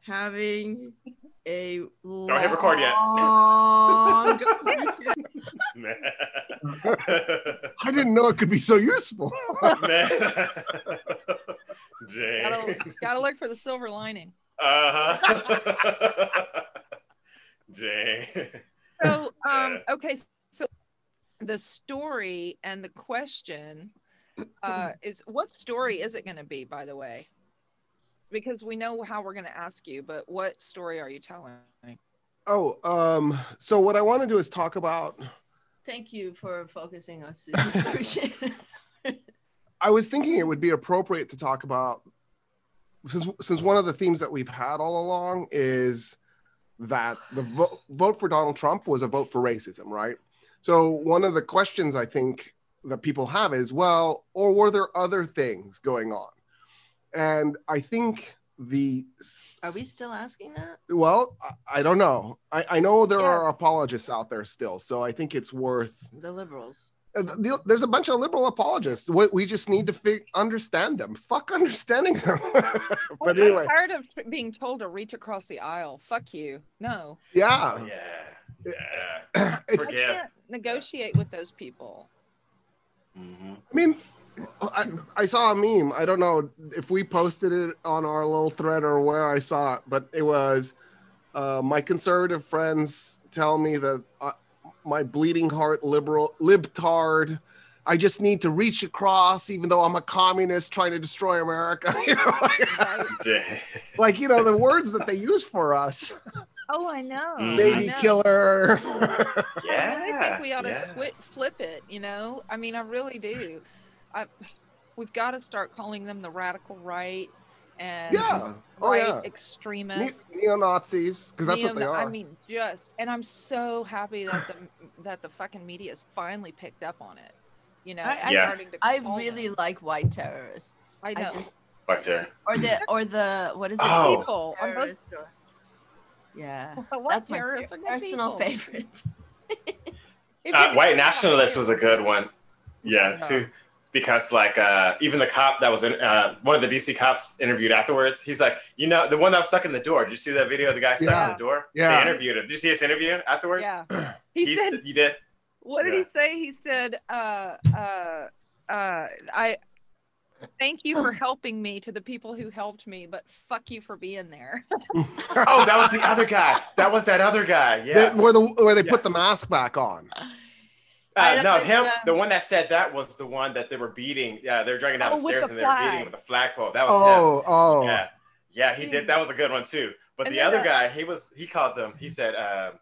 having a Don't hit record yet. long I didn't know it could be so useful. Jay. Gotta, gotta look for the silver lining. Uh-huh. Jay. So, um, okay, so the story and the question uh, is what story is it going to be, by the way? Because we know how we're going to ask you, but what story are you telling? Oh, um, so what I want to do is talk about. Thank you for focusing on Susan. I was thinking it would be appropriate to talk about since since one of the themes that we've had all along is that the vote, vote for Donald Trump was a vote for racism, right? So one of the questions I think that people have is, well, or were there other things going on? And I think the Are we still asking that? well, I, I don't know. I, I know there are apologists out there still, so I think it's worth The liberals. uh, there's a bunch of liberal apologists. We, we just need to fig- understand them. Fuck understanding them. but I'm tired of being told to reach across the aisle. Fuck you. No. yeah, Oh, yeah. Yeah. it's. I can't negotiate with those people. Mhm. I mean, I, I saw a meme. I don't know if we posted it on our little thread or where I saw it, but it was uh, my conservative friends tell me that uh, my bleeding heart liberal libtard. I just need to reach across, even though I'm a communist trying to destroy America. You know, like, like you know the words that they use for us. Oh, I know. Mm. I baby know. killer. I Yeah. really think we ought to yeah. swi- flip it. You know, I mean, I really do. I, we've got to start calling them the radical right and yeah. Oh right yeah. Ne- extremists. Neo Nazis, because that's what they are. I mean, just and I'm so happy that the that the fucking media has finally picked up on it. You know, I- Yeah. to I really them. like white terrorists. I know. just What's here? or the or the what is it? Oh. People on both- Terrorists or- yeah. What That's my terrorists are personal people? favorite. Uh, white could- nationalist was a good one. Yeah, Yeah. too. Because like uh, even the cop that was in uh, one of the DC cops interviewed afterwards, he's like, you know, the one that was stuck in the door. Did you see that video of the guy stuck Yeah. in the door? Yeah. They interviewed him. Did you see his interview afterwards? Yeah. He He said, s- you did. what did Yeah. he say? He said, uh, uh, uh, I thank you for helping me to the people who helped me, but fuck you for being there. Oh, that was the other guy. That was that other guy. They- Yeah. where the where they Yeah. put the mask back on. I Uh, no, him. uh, The one that said that was the one that they were beating. Yeah, they were dragging down Oh, the stairs the and they were beating with a flagpole. That was him. Oh, oh. Yeah, yeah, he did. That was a good one too. But And the other uh, guy, he was he called them. He said, um,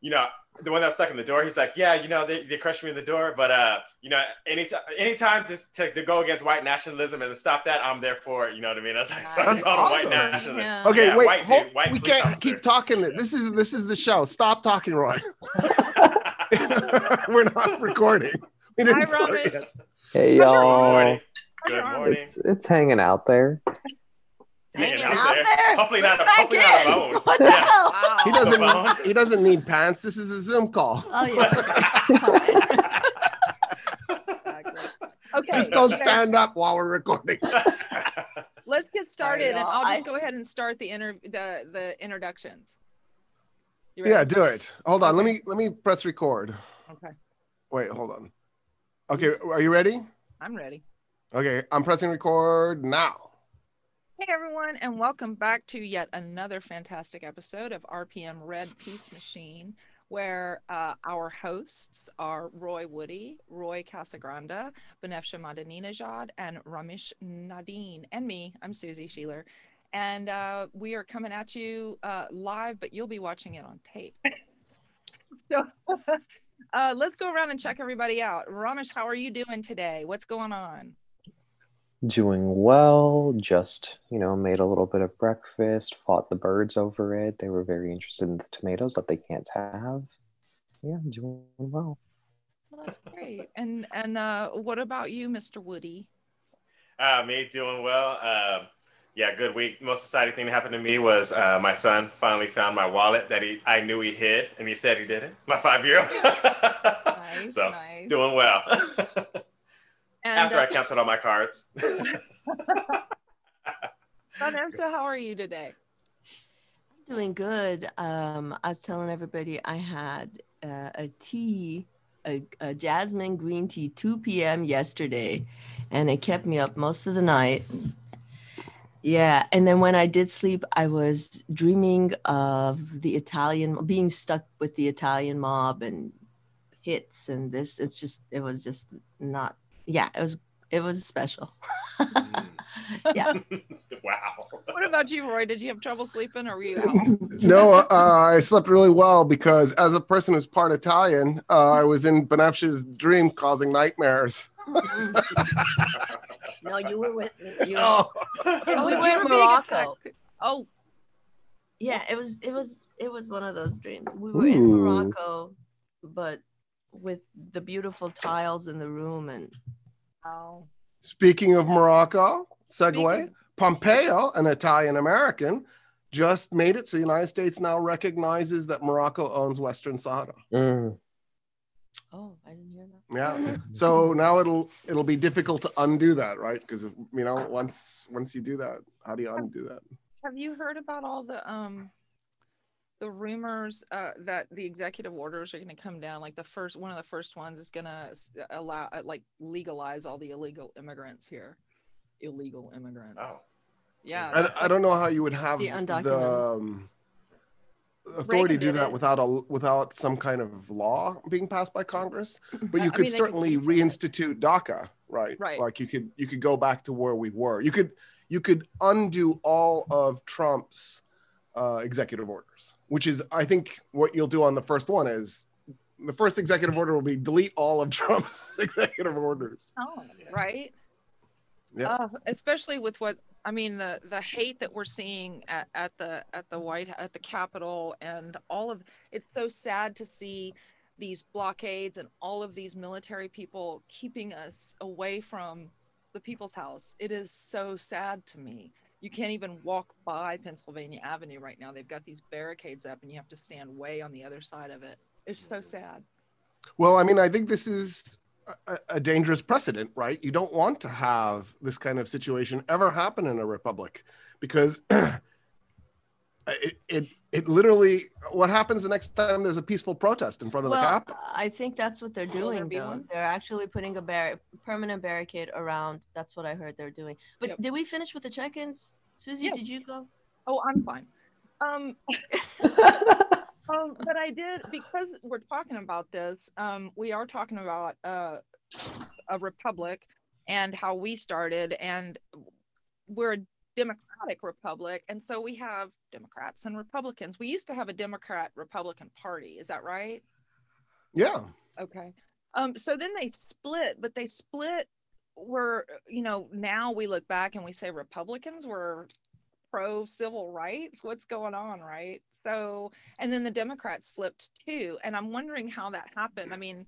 you know, the one that was stuck in the door. He's like, yeah, you know, they, they crushed me in the door, but uh, you know, anytime anytime to, to to go against white nationalism and to stop that, I'm there for it. You know what I mean? I was like, so That's it's all a white awesome. nationalist. Yeah. Okay, Yeah, wait. white hold- dude, white we can't officer. keep talking. This is this is the show. Stop talking, Roy. We're not recording. We didn't Hi, start Ramesh. yet. Hey y'all, morning. Good morning. it's it's hanging out there. Hanging Hanging out out there. there. Hopefully not a- hopefully not a in. bone. What the Yeah. hell? He doesn't. Phone. He doesn't need pants. This is a Zoom call. Oh yeah. Okay. Just don't guys, stand up while we're recording. Let's get started, and y'all. I'll just I- go ahead and start the inter the the introductions. You Yeah, do it. Hold on. Let me let me press record. Okay, Wait, hold on. Okay, are you ready? I'm ready. Okay, I'm pressing record now. Hey everyone, and welcome back to yet another fantastic episode of RPM Red Peace Machine, where uh, our hosts are Roy Woody, Roy Casagranda, Benefsha Madinejad, and Ramesh Nadine, and me. I'm Susie Sheeler, and uh, we are coming at you uh, live, but you'll be watching it on tape. so. Uh, let's go around and check everybody out. Ramesh, how are you doing today? What's going on? Doing well. Just you know, made a little bit of breakfast. Fought the birds over it. They were very interested in the tomatoes that they can't have. Yeah, doing well. Well, that's great. And and uh, what about you, Mr. Woody? Uh, me doing well. Yeah, good week. Most exciting thing that happened to me was uh, my son finally found my wallet that he I knew he hid, and he said he didn't. My five year old. Nice, so nice. doing well. And After uh, I canceled all my cards. Vanessa, how are you today? I'm doing good. Um, I was telling everybody I had uh, a tea, a, a jasmine green tea, 2 p.m. yesterday, and it kept me up most of the night. Yeah, and then when I did sleep, I was dreaming of the Italian, being stuck with the Italian mob and hits and this. It's just, it was just not. Yeah, it was, it was special. Mm. yeah. wow. What about you, Roy? Did you have trouble sleeping or were you no, uh, I slept really well because as a person who's part Italian, uh, I was in Benefsh's dream causing nightmares. no, you were with me. You were- Oh. And we were in Morocco. Oh, Yeah, it was it was it was one of those dreams. We were in Morocco, but with the beautiful tiles in the room and wow. Speaking of Morocco, segue, Speaking- Pompeo, an Italian American, just made it so the United States now recognizes that Morocco owns Western Sahara. Mm. oh, I didn't hear that. Yeah. So now it'll it'll be difficult to undo that, right? Because you know, once once you do that, how do you undo that? Have you heard about all the um the rumors uh, that the executive orders are going to come down? Like the first one of the first ones is going to allow uh, like legalize all the illegal immigrants here. Illegal immigrants. Oh. Yeah. I, that's I don't know how you would have The the, um, authority to do that it. without a without some kind of law being passed by Congress. But I- you I could mean, they could certainly change it. reinstitute DACA, right? Right. Like you could you could go back to where we were. You could you could undo all of Trump's uh, executive orders, which is I think what you'll do on the first one is the first executive order will be delete all of Trump's executive orders. Oh, right. Yeah. Uh, especially with what I mean, the the hate that we're seeing at, at the at the White at the Capitol and all of it's so sad to see these blockades and all of these military people keeping us away from the people's house. It is so sad to me. You can't even walk by Pennsylvania Avenue right now. They've got these barricades up and you have to stand way on the other side of it. It's so mm-hmm. sad. Well, I mean, I think this is a, a dangerous precedent, right? You don't want to have this kind of situation ever happen in a republic because it, it it literally what happens the next time there's a peaceful protest in front of the Well, Capitol. I think that's what they're doing be though. They're actually putting a bar- permanent barricade around. That's what I heard they're doing. But Yep. did we finish with the check-ins? Susie, Yeah. did you go? Oh, I'm fine. Um, um, but I did because we're talking about this. Um, we are talking about uh, a republic and how we started, and we're a democratic republic, and so we have Democrats and Republicans. We used to have a Democrat Republican Party. Is that right? Yeah. Okay. Um, so then they split, but they split were, you know, now we look back and we say Republicans were pro civil rights. What's going on, right? So, and then the Democrats flipped too. And I'm wondering how that happened. I mean,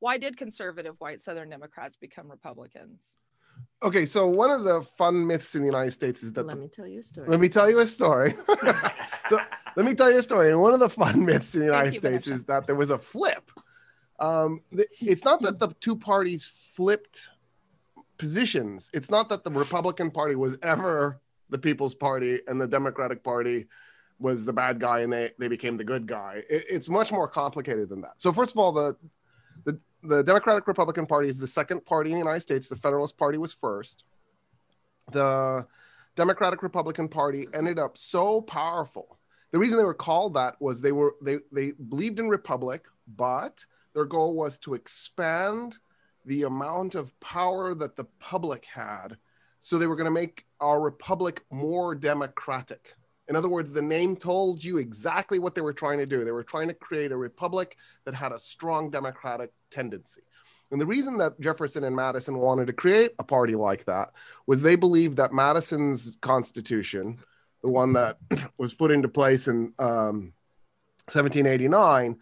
why did conservative white Southern Democrats become Republicans? Okay, so one of the fun myths in the United States is that Let the- me tell you a story. let me tell you a story. so let me tell you a story. And one of the fun myths in the United States is that there was a flip. Um, it's not that the two parties flipped positions. It's not that the Republican Party was ever the People's Party and the Democratic Party was the bad guy and they, they became the good guy. It- it's much more complicated than that. So first of all, the, the the Democratic Republican Party is the second party in the United States. The Federalist Party was first. The Democratic Republican Party ended up so powerful. The reason they were called that was they were they they believed in republic, but their goal was to expand the amount of power that the public had. So they were going to make our republic more democratic. In other words, the name told you exactly what they were trying to do. They were trying to create a republic that had a strong democratic tendency. And the reason that Jefferson and Madison wanted to create a party like that was they believed that Madison's constitution, the one that was put into place in um, 1789,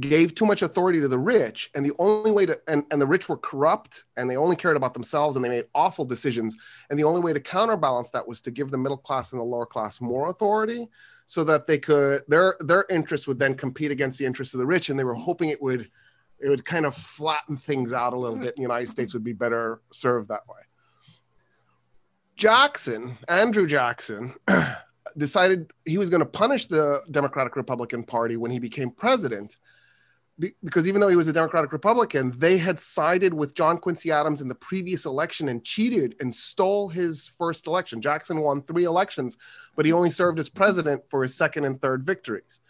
gave too much authority to the rich. And the only way to, and, and the rich were corrupt and they only cared about themselves and they made awful decisions. And the only way to counterbalance that was to give the middle class and the lower class more authority so that they could, their, their interests would then compete against the interests of the rich. And they were hoping it would, it would kind of flatten things out a little bit. And the United States would be better served that way. Jackson, Andrew Jackson, decided he was going to punish the Democratic Republican Party when he became president. Be- because even though he was a Democratic Republican, they had sided with John Quincy Adams in the previous election and cheated and stole his first election. Jackson won three elections, but he only served as president for his second and third victories.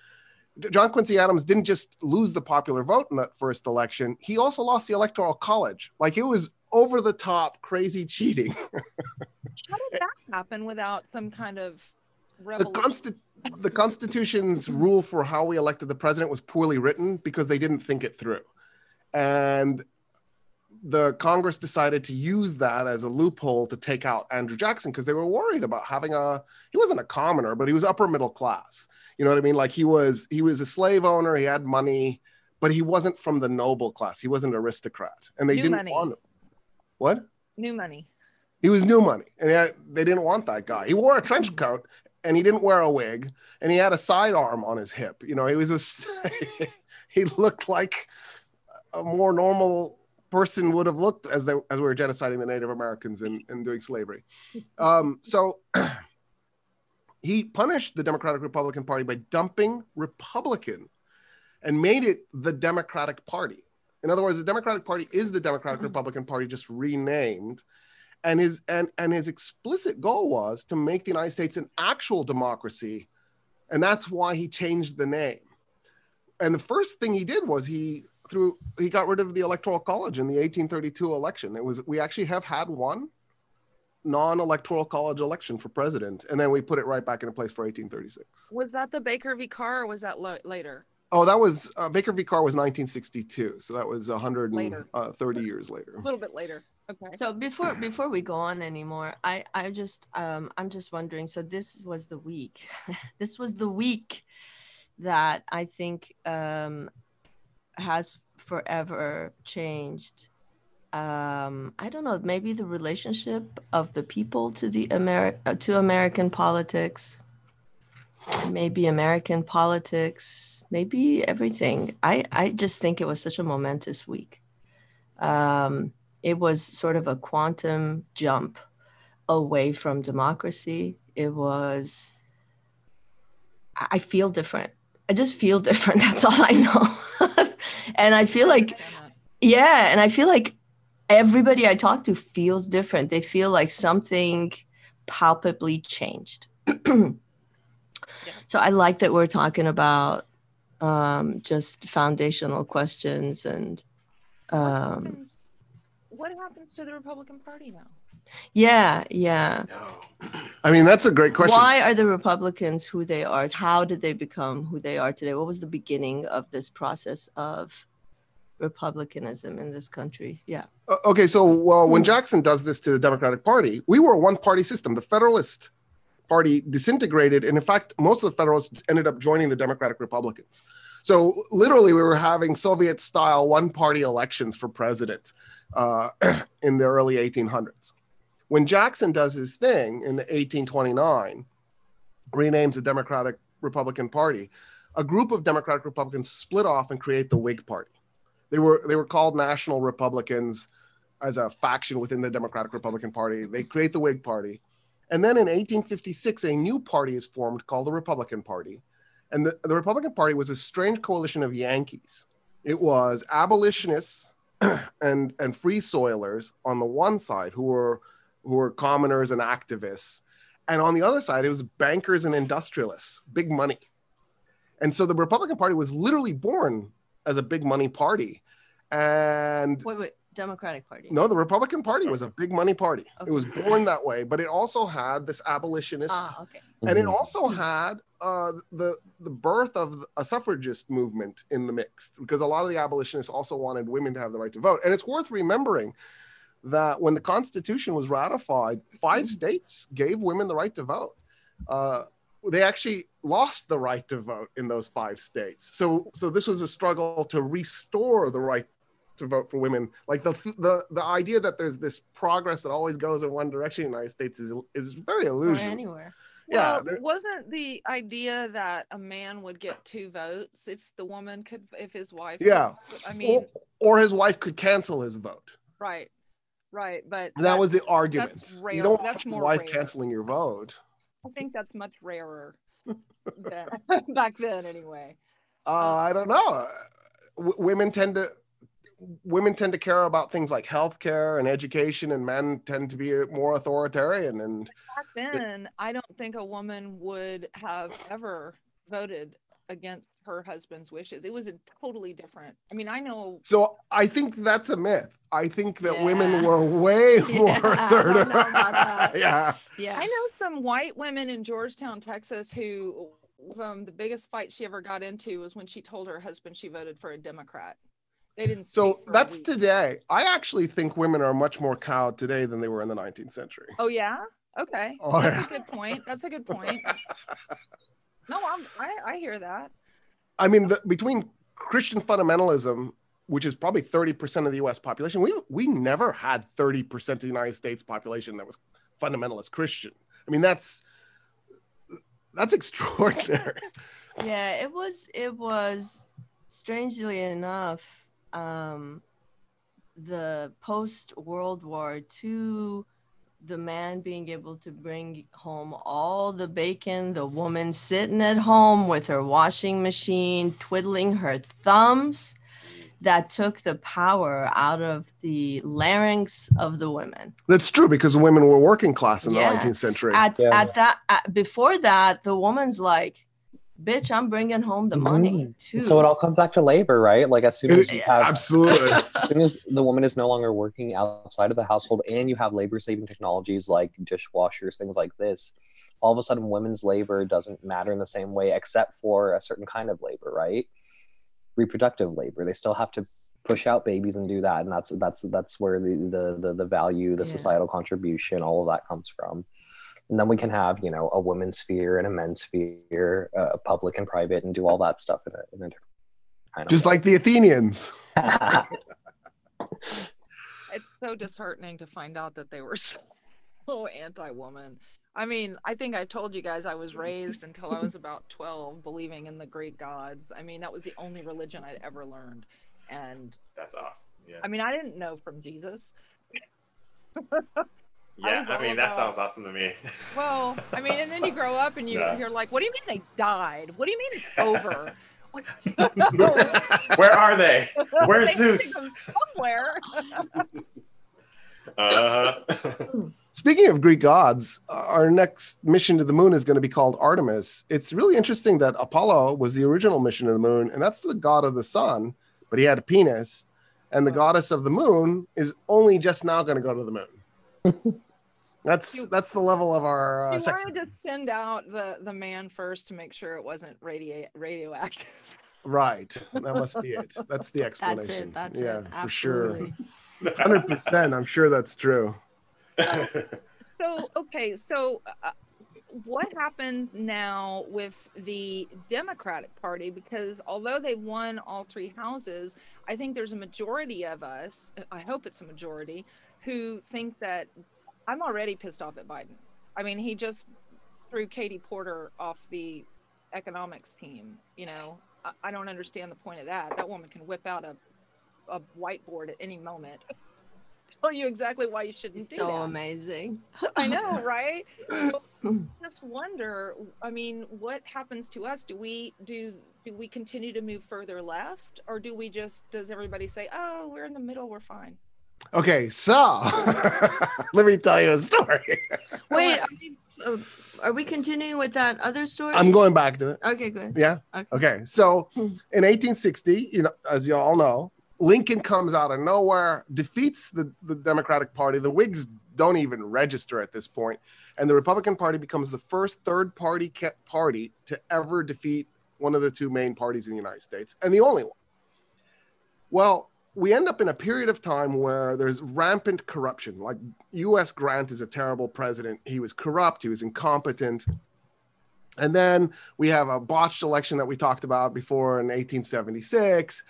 John Quincy Adams didn't just lose the popular vote in that first election, he also lost the Electoral College. Like it was over the top, crazy cheating. How did that happen without some kind of the, revolution? The Constitution's rule for how we elected the president was poorly written because they didn't think it through. And the Congress decided to use that as a loophole to take out Andrew Jackson because they were worried about having a he wasn't a commoner, but he was upper middle class. You know what I mean? Like he was he was a slave owner, he had money, but he wasn't from the noble class. He wasn't an aristocrat. And they New didn't money. want him. What? New money. He was new money, and they didn't want that guy. He wore a trench coat, and he didn't wear a wig, and he had a sidearm on his hip. You know, he was a he looked like a more normal person would have looked as they as we were genociding the Native Americans and, and doing slavery. Um, so he punished the Democratic Republican Party by dumping Republican and made it the Democratic Party. In other words, the Democratic Party is the Democratic Republican Party just renamed. And his and, and his explicit goal was to make the United States an actual democracy. And that's why he changed the name. And the first thing he did was he through he got rid of the electoral college in the 1832 election. It was we actually have had one non-electoral college election for president, and then we put it right back into place for 1836. Was that the Baker v. Carr or was that lo- later? Oh, that was uh, Baker v. Carr was 1962, so that was 130 Later. years later. A little bit later. Okay. So before before we go on anymore, I I just um I'm just wondering. So this was the week, this was the week that I think um has forever changed. Um, I don't know, maybe the relationship of the people to the Ameri- uh, to American politics, maybe American politics, maybe everything. I I just think it was such a momentous week. Um, it was sort of a quantum jump away from democracy. It was, I feel different. I just feel different. That's all I know. and I feel like, yeah, and I feel like everybody I talk to feels different. They feel like something palpably changed. So I like that we're talking about um, just foundational questions and um, what happens to the Republican Party now? yeah, yeah. No. I mean, that's a great question. Why are the Republicans who they are? How did they become who they are today? What was the beginning of this process of republicanism in this country? Yeah. Uh, okay, so well, when Jackson does this to the Democratic Party, we were a one-party system. The Federalist Party disintegrated, and in fact, most of the Federalists ended up joining the Democratic Republicans. So literally, we were having Soviet-style one-party elections for president uh, in the early 1800s. When Jackson does his thing in 1829, renames the Democratic Republican Party, a group of Democratic Republicans split off and create the Whig Party. They were they were called National Republicans as a faction within the Democratic Republican Party. They create the Whig Party. And then in 1856, a new party is formed called the Republican Party. And the, the Republican Party was a strange coalition of Yankees. It was abolitionists and, and free soilers on the one side who were, who were commoners and activists. And on the other side, it was bankers and industrialists, big money. And so the Republican Party was literally born as a big money party. And Wait, wait. Democratic Party. no, the Republican Party was a big money party. It was born that way, but it also had this abolitionist, Ah, okay. and it Mhm. also had uh, the the birth of a suffragist movement in the mix, because a lot of the abolitionists also wanted women to have the right to vote. And it's worth remembering that when the Constitution was ratified, five states gave women the right to vote. Uh, they actually lost the right to vote in those five states. So, so this was a struggle to restore the right to vote for women. Like the the the idea that there's this progress that always goes in one direction in the United States is is very Or illusion. anywhere. Yeah, Well, there- wasn't the idea that a man would get two votes if the woman could, if his wife? could- Yeah. I mean, or, or his wife could cancel his vote. right, right, but That was the argument. That's you rare. don't That's want your more wife rare. canceling your vote. I think that's much rarer than, back then, anyway. Uh, I don't know. W- women tend to women tend to care about things like healthcare and education, and men tend to be more authoritarian. And Back then, I don't think a woman would have ever voted against her husband's wishes. It was a totally different. I mean, I know. so I think that's a myth. I think that women were way more Yeah, assertive. know about that. yeah. Yeah. I know some white women in Georgetown, Texas, who um, the biggest fight she ever got into was when she told her husband she voted for a Democrat. They didn't. So speak for a that's week. today. I actually think women are much more cowed today than they were in the 19th century. Oh yeah. Okay. Oh, that's yeah. a good point. That's a good point. No, I'm, I I hear that. I mean, the, between Christian fundamentalism, which is probably 30% of the US population, we, we never had 30% of the United States population that was fundamentalist Christian. I mean, that's that's extraordinary. yeah it was it was strangely enough um the post world war ii the man being able to bring home all the bacon the woman sitting at home with her washing machine twiddling her thumbs that took the power out of the larynx of the women That's true because women were working class in the 19th century. at Yeah. at that at, before that the woman's like bitch i'm bringing home the money too So it all comes back to labor, right? Like as soon as you have Absolutely. as soon as the woman is no longer working outside of the household and you have labor saving technologies like dishwashers things like this all of a sudden women's labor doesn't matter in the same way except for a certain kind of labor right reproductive labor they still have to push out babies and do that and that's that's that's where the the the, the value the Yeah. societal contribution all of that comes from and then we can have you know a women's sphere and a men's sphere uh, public and private and do all that stuff in a, in a kind of Just way. like the Athenians. It's so disheartening to find out that they were so anti-woman. I mean, I think I told you guys I was raised until I was about 12 believing in the Greek gods. I mean, that was the only religion I'd ever learned. And That's awesome. Yeah. I mean, I didn't know from Jesus. Yeah. was I mean, that about- sounds awesome to me. Well, I mean, and then you grow up and you, Yeah. you're like, what do you mean they died? What do you mean it's over? Where are they? Where's They Zeus? Somewhere. Uh-huh. Speaking of Greek gods, our next mission to the moon is going to be called Artemis. It's really interesting that Apollo was the original mission to the moon, and that's the god of the sun, but he had a penis. And the goddess of the moon is only just now going to go to the moon. that's You- that's the level of our uh, You sex. wanted to send out the the man first to make sure it wasn't radio radioactive. Right, that must be it. That's the explanation. that's explanation. it that's yeah, it for sure. Hundred percent. I'm sure that's true. So okay, so uh, what happens now with the Democratic Party? Because although they won all three houses, I think there's a majority of us. I hope it's a majority who think that I'm already pissed off at Biden. I mean, he just threw Katie Porter off the economics team. You know, I, I don't understand the point of that. That woman can whip out a a whiteboard at any moment. Tell you exactly why you shouldn't do so that. So amazing I know, right? Just wonder. I mean, what happens to us? Do we do do we continue to move further left, or do we just does everybody say, "Oh, we're in the middle, we're fine"? Okay, so let me tell you a story. wait are we, uh, are we continuing with that other story I'm going back to it. okay good Yeah. okay, Okay. So in 1860, you know, as you all know, Lincoln comes out of nowhere, defeats the, the Democratic Party. The Whigs don't even register at this point, and the Republican Party becomes the first third party ca- party to ever defeat one of the two main parties in the United States, and the only one. Well, we end up in a period of time where there's rampant corruption. Like U.S. Grant is a terrible president. He was corrupt. He was incompetent. And then we have a botched election that we talked about before in 1876.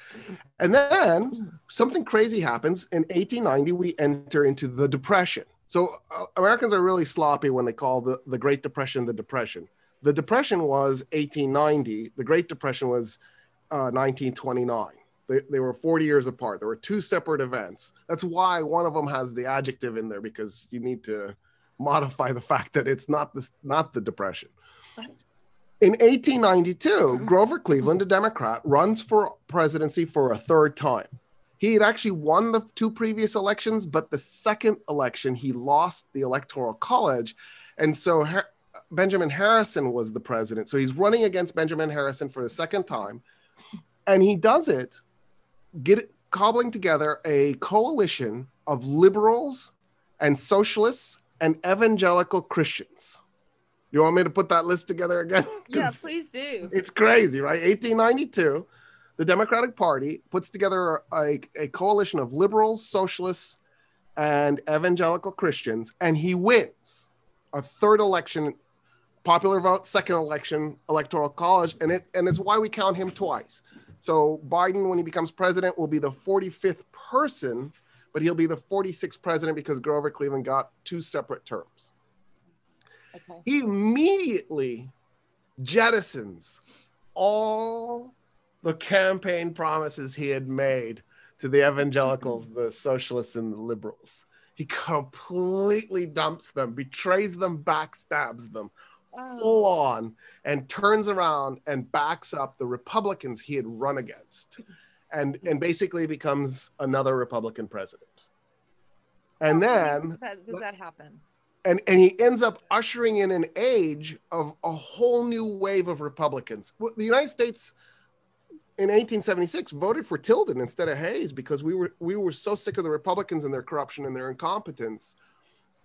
And then something crazy happens. In 1890, we enter into the Depression. So uh, Americans are really sloppy when they call the, the Great Depression the Depression. The Depression was 1890, the Great Depression was uh, 1929. They, they were 40 years apart. There were two separate events. That's why one of them has the adjective in there because you need to modify the fact that it's not the not the depression. In 1892, Grover Cleveland, a Democrat, runs for presidency for a third time. He had actually won the two previous elections, but the second election he lost the electoral college, and so Har- Benjamin Harrison was the president. So he's running against Benjamin Harrison for the second time, and he does it, get cobbling together a coalition of liberals and socialists and evangelical Christians. You want me to put that list together again? Yeah, please do. It's crazy, right? 1892, the Democratic Party puts together a, a coalition of liberals, socialists, and evangelical Christians, and he wins a third election, popular vote, second election, electoral college, and it and it's why we count him twice. So Biden, when he becomes president, will be the 45th person, but he'll be the 46th president because Grover Cleveland got two separate terms. Okay. He immediately jettisons all the campaign promises he had made to the evangelicals, the socialists, and the liberals. He completely dumps them, betrays them, backstabs them full Oh, on, and turns around and backs up the Republicans he had run against, and and basically becomes another Republican president. And then does that, does that happen? and and he ends up ushering in an age of a whole new wave of Republicans. Well, The United States in 1876 voted for Tilden instead of Hayes because we were we were so sick of the Republicans and their corruption and their incompetence.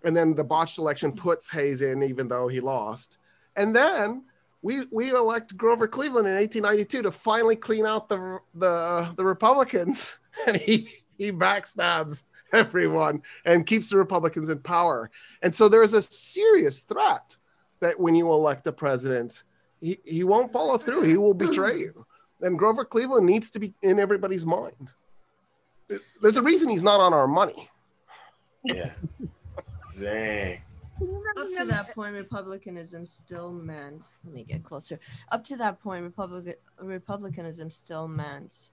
And then the botched election puts Hayes in even though he lost. And then we we elect Grover Cleveland in 1892 to finally clean out the the the Republicans and he he backstabs everyone and keeps the Republicans in power. And so there's a serious threat that when you elect a president, he, he won't follow through. He will betray you. And Grover Cleveland needs to be in everybody's mind. There's a reason he's not on our money. Yeah. Dang. Up to that point, republicanism still meant. Let me get closer. Up to that point, Republic, republicanism still meant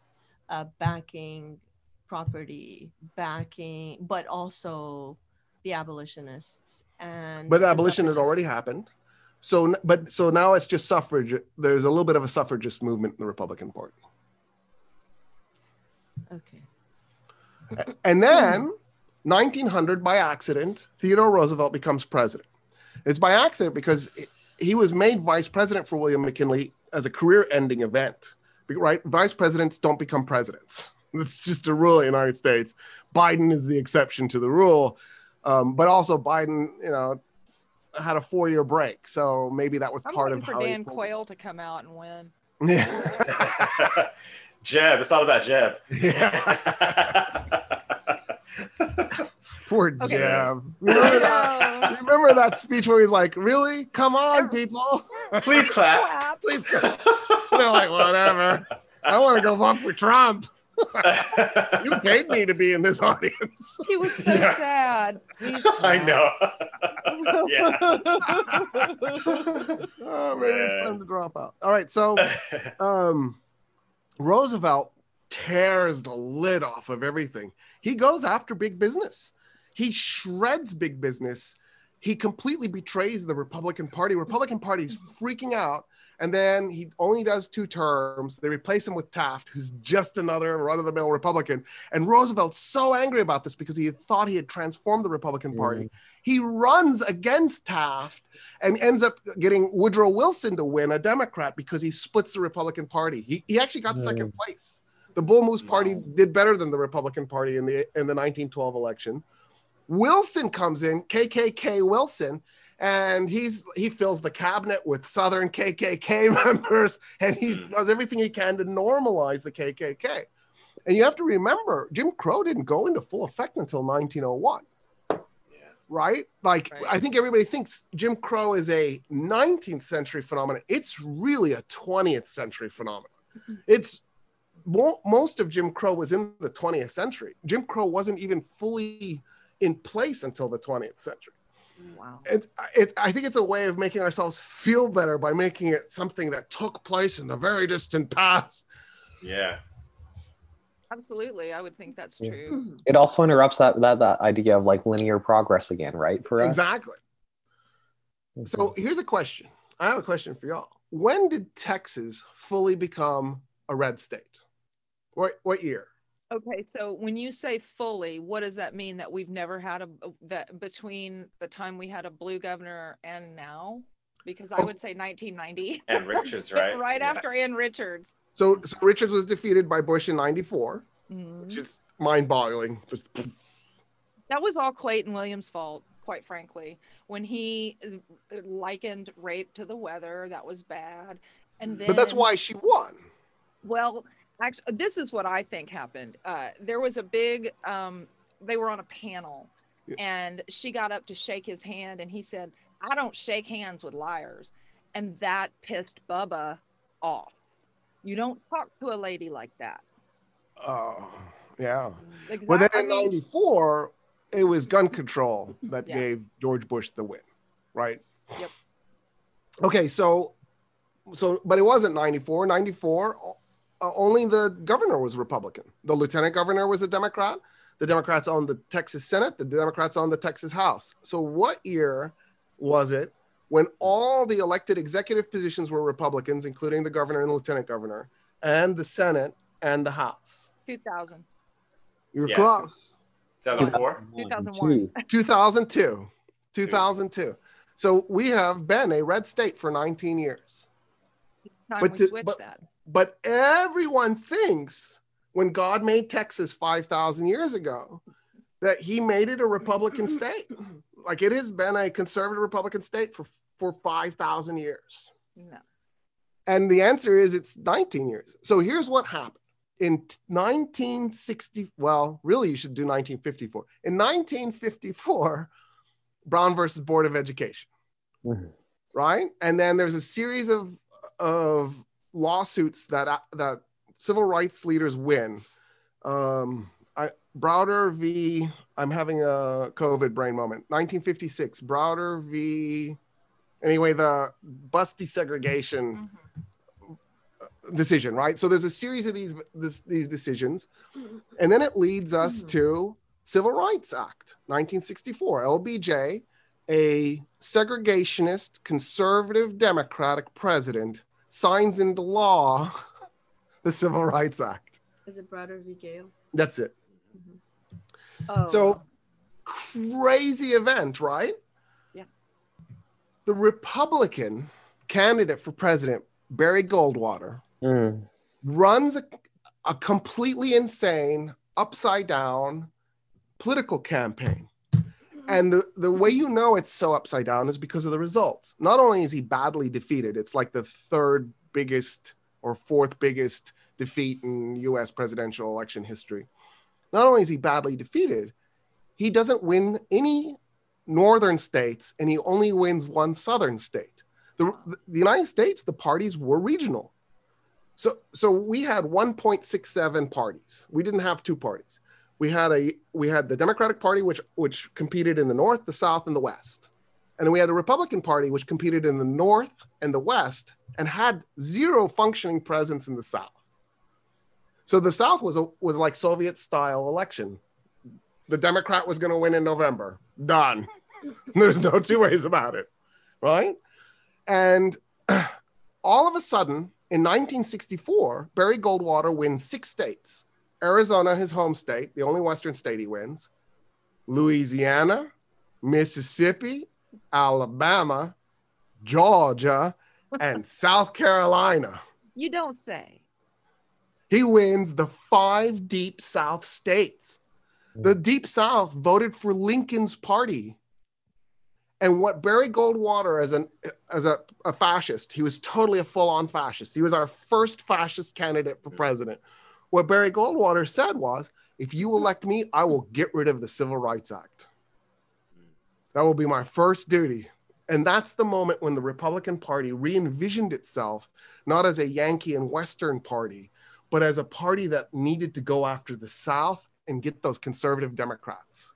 uh, backing property, backing, but also the abolitionists and. But the abolition has already happened. So, but so now it's just suffrage. There's a little bit of a suffragist movement in the Republican Party. Okay. And then 1900, by accident, Theodore Roosevelt becomes president. It's by accident because he was made vice president for William McKinley as a career ending event, right? Vice presidents don't become presidents. It's just a rule in the United States. Biden is the exception to the rule. Um, but also, Biden, you know, had a four year break. So maybe that was I'm part waiting of for how he Dan pulled Quayle to come out and win. Yeah. Jeb, it's all about Jeb. Poor Okay. Jeb. Remember that, remember that speech where he's like, Really? Come on, people. Please clap. Clap. Please go. They're like, whatever. I want to go vote for Trump. You paid me to be in this audience. He was so Yeah. sad. Please I clap. know. yeah. Oh, maybe it's time to drop out. All right. So um, Roosevelt tears the lid off of everything. He goes after big business. He shreds big business. He completely betrays the Republican Party. Republican Party is freaking out. And then he only does two terms. They replace him with Taft, who's just another run-of-the-mill Republican. And Roosevelt's so angry about this because he thought he had transformed the Republican Party. He runs against Taft and ends up getting Woodrow Wilson to win, a Democrat, because he splits the Republican Party. He, he actually got second place. The Bull Moose Party did better than the Republican Party in the in the 1912 election. Wilson comes in, KKK Wilson, and he's he fills the cabinet with Southern KKK members, and he Hmm. does everything he can to normalize the KKK. And you have to remember, Jim Crow didn't go into full effect until 1901 right? Like Right. I think everybody thinks Jim Crow is a 19th century phenomenon. It's really a 20th century phenomenon. It's mo- most of Jim Crow was in the 20th century. Jim Crow wasn't even fully in place until the 20th century. Wow. It, it, I think it's a way of making ourselves feel better by making it something that took place in the very distant past. yeah. Absolutely. I would think that's Yeah. true. It also interrupts that, that that idea of like linear progress again, right? For us, Exactly. Mm-hmm. So here's a question. I have a question for y'all. When did Texas fully become a red state? What what year? Okay, so when you say fully, what does that mean? That we've never had a that between the time we had a blue governor and now? Because I Oh. would say 1990. Ann Richards, right? right Yeah. after Ann Richards. So, so Richards was defeated by Bush in '94, Mhm. which is mind-boggling. Just That was all Clayton Williams' fault, quite frankly. When he uh, likened rape to the weather, that was bad. And then but that's why she won. Well, actually, this is what I think happened. Uh, there was a big, um, they were on a panel, Yeah. and she got up to shake his hand, and he said, I don't shake hands with liars. And that pissed Bubba off. You don't talk to a lady like that. Oh, yeah. Well, then in '94, it was gun control that Yeah. gave George Bush the win, right? Yep. Okay, so, so, but it wasn't '94. '94, uh, only the governor was Republican. The lieutenant governor was a Democrat. The Democrats owned the Texas Senate. The Democrats owned the Texas House. So, what year was it when all the elected executive positions were Republicans, including the governor and the lieutenant governor, and the Senate and the House? 2000. You're Yeah. close. 2004. 2001. 2002. 2002. So we have been a red state for 19 years. Time But we the- switched but- that. But everyone thinks when God made Texas 5,000 years ago that he made it a Republican state. Like it has been a conservative Republican state for, for 5,000 years. No. And the answer is it's 19 years. So here's what happened. In 1960, well, really, you should do 1954. In 1954, Brown versus Board of Education, Mhm. right? And then there's a series of, of lawsuits that, uh, that civil rights leaders win. Um, I, Browder v. I'm having a COVID brain moment. 1956, Browder v. Anyway, the bus desegregation decision, right? So there's a series of these this, these decisions, and then it leads us to Civil Rights Act, 1964, LBJ, a segregationist, conservative, democratic president signs into law the Civil Rights Act. Is it Browder v. Gayle? That's it. Oh, So crazy event, right? Yeah. The Republican candidate for president, Barry Goldwater, Mm. runs a, a completely insane, upside down political campaign. And the, the way mm-hmm. you know it's so upside down is because of the results. Not only is he badly defeated, it's like the third biggest or fourth biggest defeat in US presidential election history. Not only is he badly defeated, he doesn't win any northern states and he only wins one southern state. The, the United States, the parties were regional. So, so we had 1.67 parties. We didn't have two parties. We had a we had the Democratic Party, which which competed in the North, the South, and the West, and then we had the Republican Party, which competed in the North and the West, and had zero functioning presence in the South. So the South was a was like Soviet style election. The Democrat was going to win in November. Done. There's no two ways about it, right? And all of a sudden, in 1964, Barry Goldwater wins six states. Arizona, his home state, the only Western state he wins, Louisiana, Mississippi, Alabama, Georgia, and South Carolina. you don't say. He wins the five deep South states. The mm. deep South voted for Lincoln's party. And what Barry Goldwater, as an as a, a fascist, he was totally a full-on fascist. He was our first fascist candidate for mm. president. What Barry Goldwater said was, if you hmm. elect me, I will get rid of the Civil Rights Act. Hmm. That will be my first duty. And that's the moment when the Republican Party re envisioned itself not as a Yankee and Western party, but as a party that needed to go after the South and get those conservative Democrats.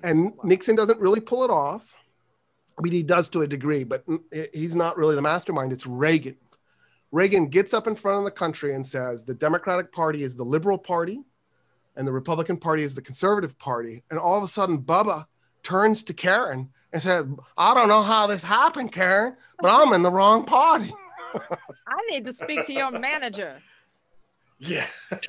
Hmm. And Nixon doesn't really pull it off. I mean, he does to a degree, but he's not really the mastermind. It's Reagan. Reagan gets up in front of the country and says the Democratic Party is the liberal party and the Republican Party is the conservative party. And all of a sudden, Bubba turns to Karen and said, I don't know how this happened, Karen, but I'm in the wrong party. I need to speak to your manager. Yeah.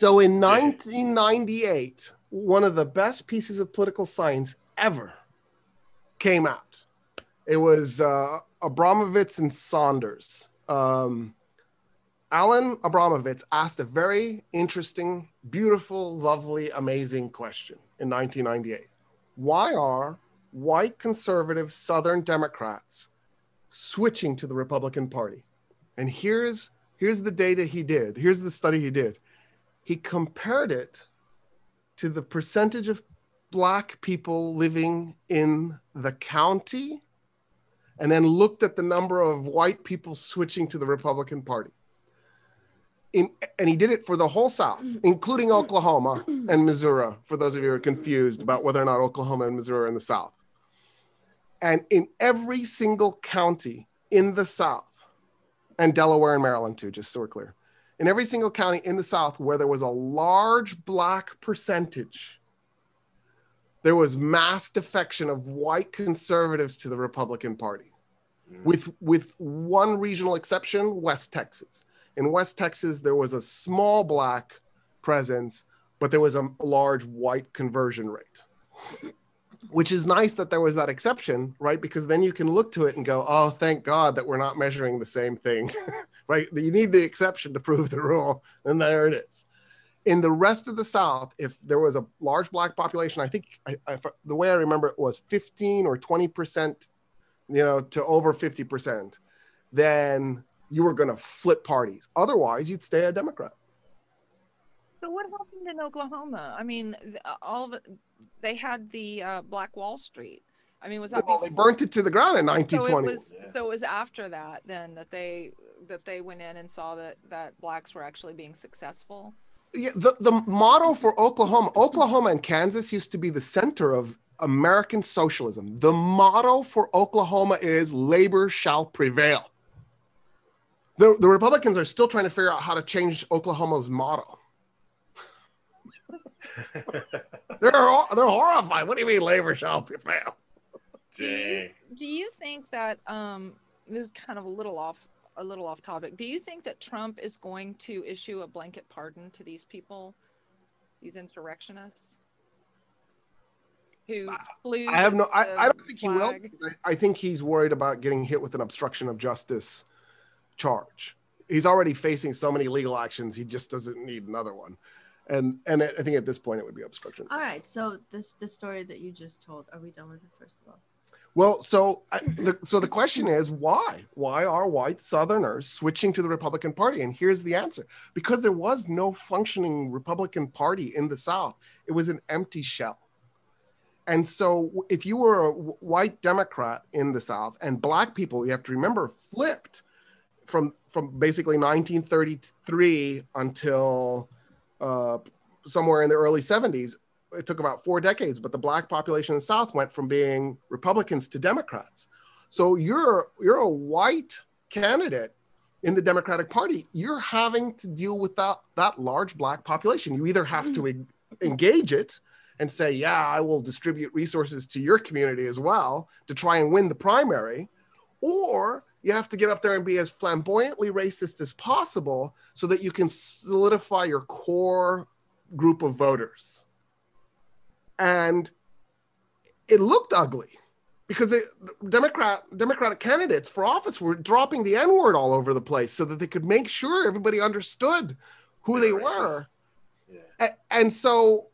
So in 1998, one of the best pieces of political science ever came out. It was uh, Abramowitz and Saunders. Um, Alan Abramowitz asked a very interesting, beautiful, lovely, amazing question in 1998. Why are white conservative Southern Democrats switching to the Republican Party? And here's here's the data he did. Here's the study he did. He compared it to the percentage of black people living in the county and then looked at the number of white people switching to the Republican Party. In, and he did it for the whole South, including Oklahoma and Missouri, for those of you who are confused about whether or not Oklahoma and Missouri are in the South. And in every single county in the South, and Delaware and Maryland too, just so we're clear, in every single county in the South where there was a large black percentage, there was mass defection of white conservatives to the Republican Party, Mm. with, with one regional exception West Texas. In West Texas, there was a small black presence, but there was a large white conversion rate. Which is nice that there was that exception, right? Because then you can look to it and go, oh, thank God that we're not measuring the same thing, right? You need the exception to prove the rule, and there it is in the rest of the South, if there was a large black population, I think I, I, the way I remember it was 15 or 20 percent, you know, to over 50 percent, then you were going to flip parties. Otherwise, you'd stay a Democrat. So what happened in Oklahoma? I mean, all of it. They had the uh, Black Wall Street. I mean, was that Well, they burnt it to the ground in 1920. so it 1920. was so it was after that then that they that they went in and saw that that blacks were actually being successful. yeah, the, the motto for Oklahoma, Oklahoma and Kansas used to be the center of American socialism. The motto for Oklahoma is labor shall prevail. The, the Republicans are still trying to figure out how to change Oklahoma's motto. They're, they're horrified. What do you mean labor shall prevail? Do you, do you think that um this is kind of a little off a little off topic. Do you think that Trump is going to issue a blanket pardon to these people, these insurrectionists who flew? I have no, I, I don't think he will. I, I think he's worried about getting hit with an obstruction of justice charge. He's already facing so many legal actions. He just doesn't need another one. And and I think at this point it would be obstruction. All right. So this the story that you just told. Are we done with it first of all? Well, so I, the, so the question is why? Why are white Southerners switching to the Republican Party? And here's the answer: because there was no functioning Republican Party in the South. It was an empty shell. And so, if you were a white Democrat in the South, and black people, you have to remember, flipped from from basically 1933 until uh, somewhere in the early 70s it took about four decades, but the black population in the South went from being Republicans to Democrats. So you're you're a white candidate in the Democratic Party. You're having to deal with that that large black population. You either have to engage it and say, "Yeah, I will distribute resources to your community as well to try and win the primary," or you have to get up there and be as flamboyantly racist as possible so that you can solidify your core group of voters and it looked ugly because the Democrat Democratic candidates for office were dropping the N word all over the place so that they could make sure everybody understood who they Racist. were. Yeah. And so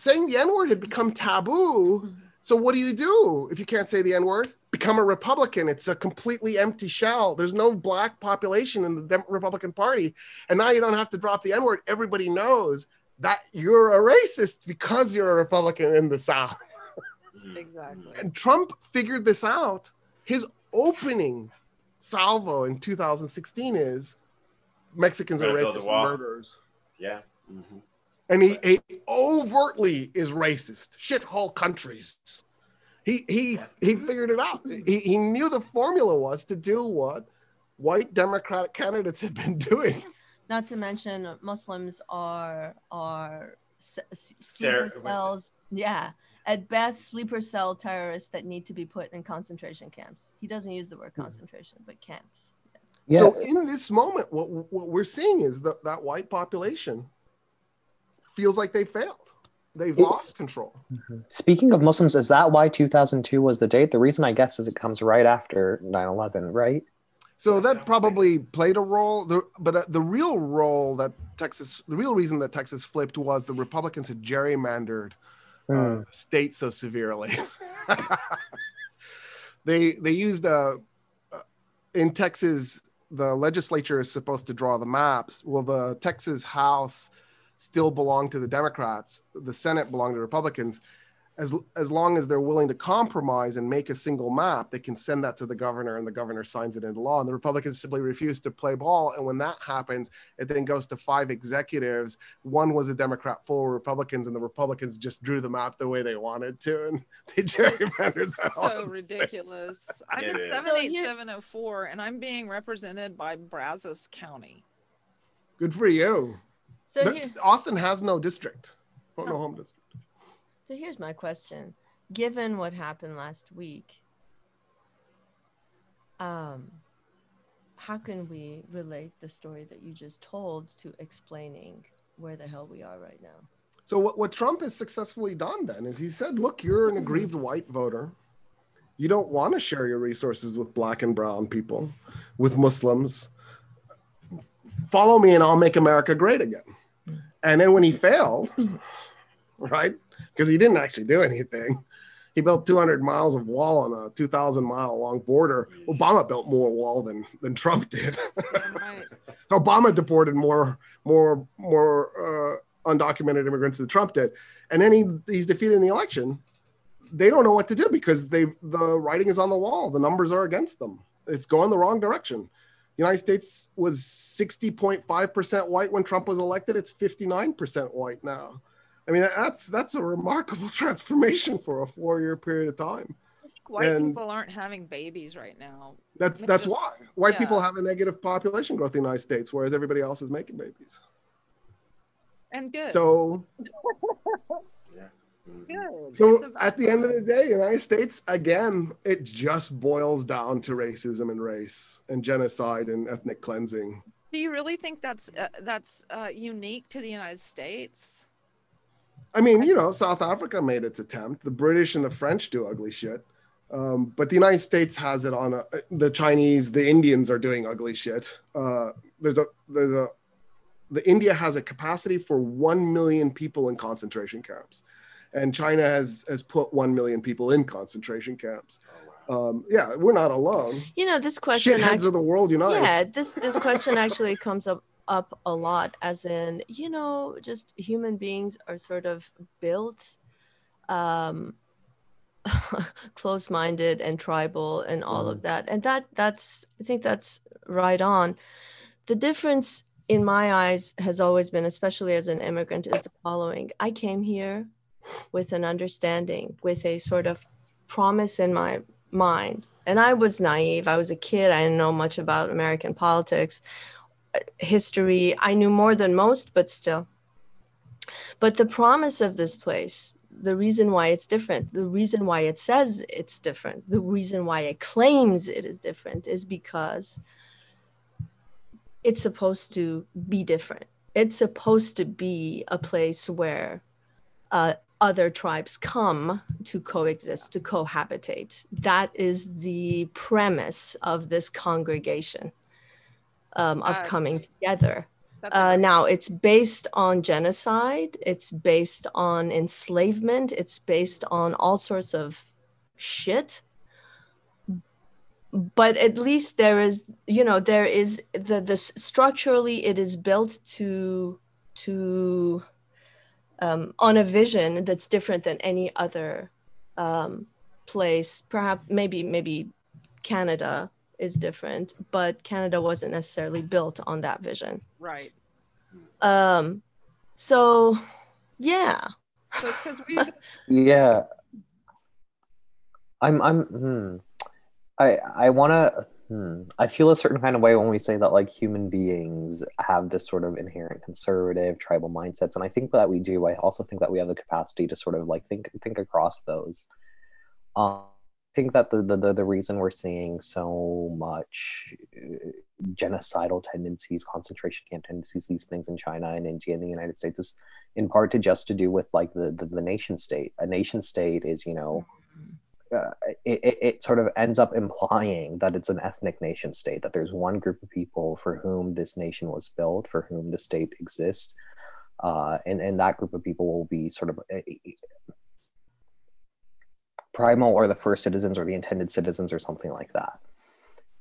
saying the N word had become taboo. So what do you do if you can't say the N word? Become a Republican. It's a completely empty shell. There's no black population in the Dem- Republican Party. And now you don't have to drop the N word. Everybody knows that you're a racist because you're a Republican in the South. Exactly. And Trump figured this out. His opening salvo in 2016 is Mexicans are Gonna build a rapists murderers. Yeah. Mhm. And he, he overtly is racist. Shithole countries. He he he figured it out. He, he knew the formula was to do what white Democratic candidates had been doing. Not to mention Muslims are are sleeper s- see Sarah- was it- themselves yeah at best sleeper cell terrorists that need to be put in concentration camps. He doesn't use the word Hmm. concentration, but camps. Yeah. So in this moment, what what we're seeing is that that white population feels like they failed. They've It's- lost control. Speaking of Muslims, is that why 2002 was the date? The reason I guess is it comes right after 9 11, right? So That's that I'm probably played a role. The, but uh, the real role that Texas, the real reason that Texas flipped was the Republicans had gerrymandered uh, Mm. the state so severely. they they used uh, uh, in Texas the legislature is supposed to draw the maps. Well, the Texas House still belong to the Democrats. The Senate belong to Republicans. As, as long as they're willing to compromise and make a single map, they can send that to the governor and the governor signs it into law. And the Republicans simply refuse to play ball. And when that happens, it then goes to five executives. One was a Democrat, four were Republicans, and the Republicans just drew the map the way they wanted to. And they gerrymandered that. So ridiculous. I'm It in is. seven So eight here- seven oh four, and I'm being represented by Brazos County. Good for you. So But here, Austin has no district. Oh, no home district. so here's my question. Given what happened last week, um, how can we relate the story that you just told to explaining where the hell we are right now? So what, what Trump has successfully done then is he said, look, you're an aggrieved white voter. You don't want to share your resources with black and brown people, with Muslims. Follow me and I'll make America great again. And then when he failed, right? Because he didn't actually do anything. He built 200 miles of wall on a 2,000 mile long border. Obama built more wall than, than Trump did. Right. Obama deported more more more uh, undocumented immigrants than Trump did, and then he he's defeated in the election. They don't know what to do because they the writing is on the wall. The numbers are against them. It's going the wrong direction. The United States was 60.5 percent white when Trump was elected. It's 59 percent white now. I mean that's that's a remarkable transformation for a four year period of time. White And- people aren't having babies right now. That's that's is- why white people have a negative population growth in the United States, whereas everybody else is making babies. And good. So Yeah. good. So at the end of the day, United States again, it just boils down to racism and race and genocide and ethnic cleansing. Do you really think that's uh, that's uh, unique to the United States? I mean, you know, South Africa made its attempt. The British and the French do ugly shit, um, but the United States has it on a. The Chinese, the Indians are doing ugly shit. Uh, there's a there's a the India has a capacity for one million people in concentration camps, and China has has put one million people in concentration camps. Oh. Um, yeah, we're not alone. You know, this question. Shitheads act- of the world unite. yeah, this this question actually comes up up a lot, as in, you know, just human beings are sort of built um close-minded and tribal and all of that and that that's i think that's right on the difference in my eyes has always been especially as an immigrant is the following i came here with an understanding with a sort of promise in my mind. And i was naive. I was a kid. I didn't know much about american politics uh, history. I knew more than most but still. But the promise of this place the reason why it's different the reason why it says it's different the reason why it claims it is different is because it's supposed to be different. It's supposed to be a place where uh, other tribes come to coexist, to cohabitate. That is the premise of this congregation um, of Uh, coming together. Uh, now, it's based on genocide, it's based on enslavement, it's based on all sorts of shit. But at least there is, you know, there is the the structurally it is built to to um, on a vision that's different than any other um, place. Perhaps maybe maybe Canada is different, but Canada wasn't necessarily built on that vision. right. Um, so yeah, So Yeah. I'm I'm hmm. I I want to Hmm. I feel a certain kind of way when we say that like human beings have this sort of inherent conservative tribal mindsets, and I think that we do. I also think that we have the capacity to sort of like think think across those. Um, I think that the, the the reason we're seeing so much uh, genocidal tendencies, concentration camp tendencies, these things in China and India and the United States is in part to just to do with like the the, the nation state. A nation state is you know uh, it, it sort of ends up implying that it's an ethnic nation state, that there's one group of people for whom this nation was built, for whom the state exists. Uh, and, and that group of people will be sort of a, a, primal or the first citizens or the intended citizens or something like that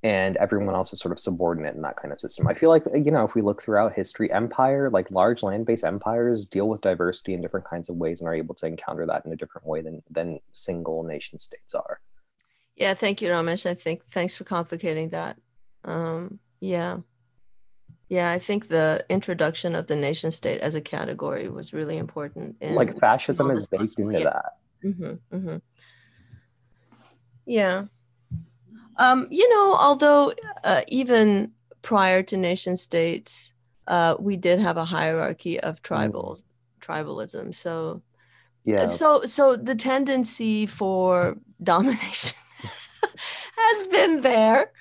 and everyone else is sort of subordinate in that kind of system. I feel like you know if we look throughout history, empire like large land-based empires deal with diversity in different kinds of ways and are able to encounter that in a different way than than single nation states are. Yeah, thank you, Ramesh. I think thanks for complicating that. Um, yeah, yeah, I think the introduction of the nation state as a category was really important. like fascism is baked into yeah. that. Mm-hmm, mm-hmm. Yeah. Um, you know, although uh, even prior to nation states, uh, we did have a hierarchy of mm. tribals, tribalism. So, yeah. So, so the tendency for domination has been there,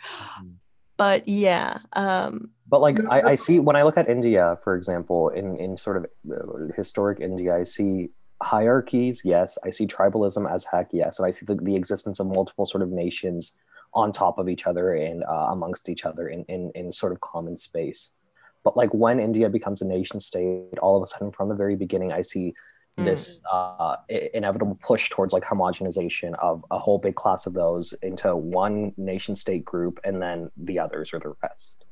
mm. but yeah. Um, but like I, I see when I look at India, for example, in in sort of uh, historic India, I see hierarchies. Yes, I see tribalism as heck. Yes, and I see the, the existence of multiple sort of nations on top of each other and uh, amongst each other in, in, in sort of common space. But like when India becomes a nation state, all of a sudden from the very beginning, I see this mm. uh, inevitable push towards like homogenization of a whole big class of those into one nation state group and then the others or the rest.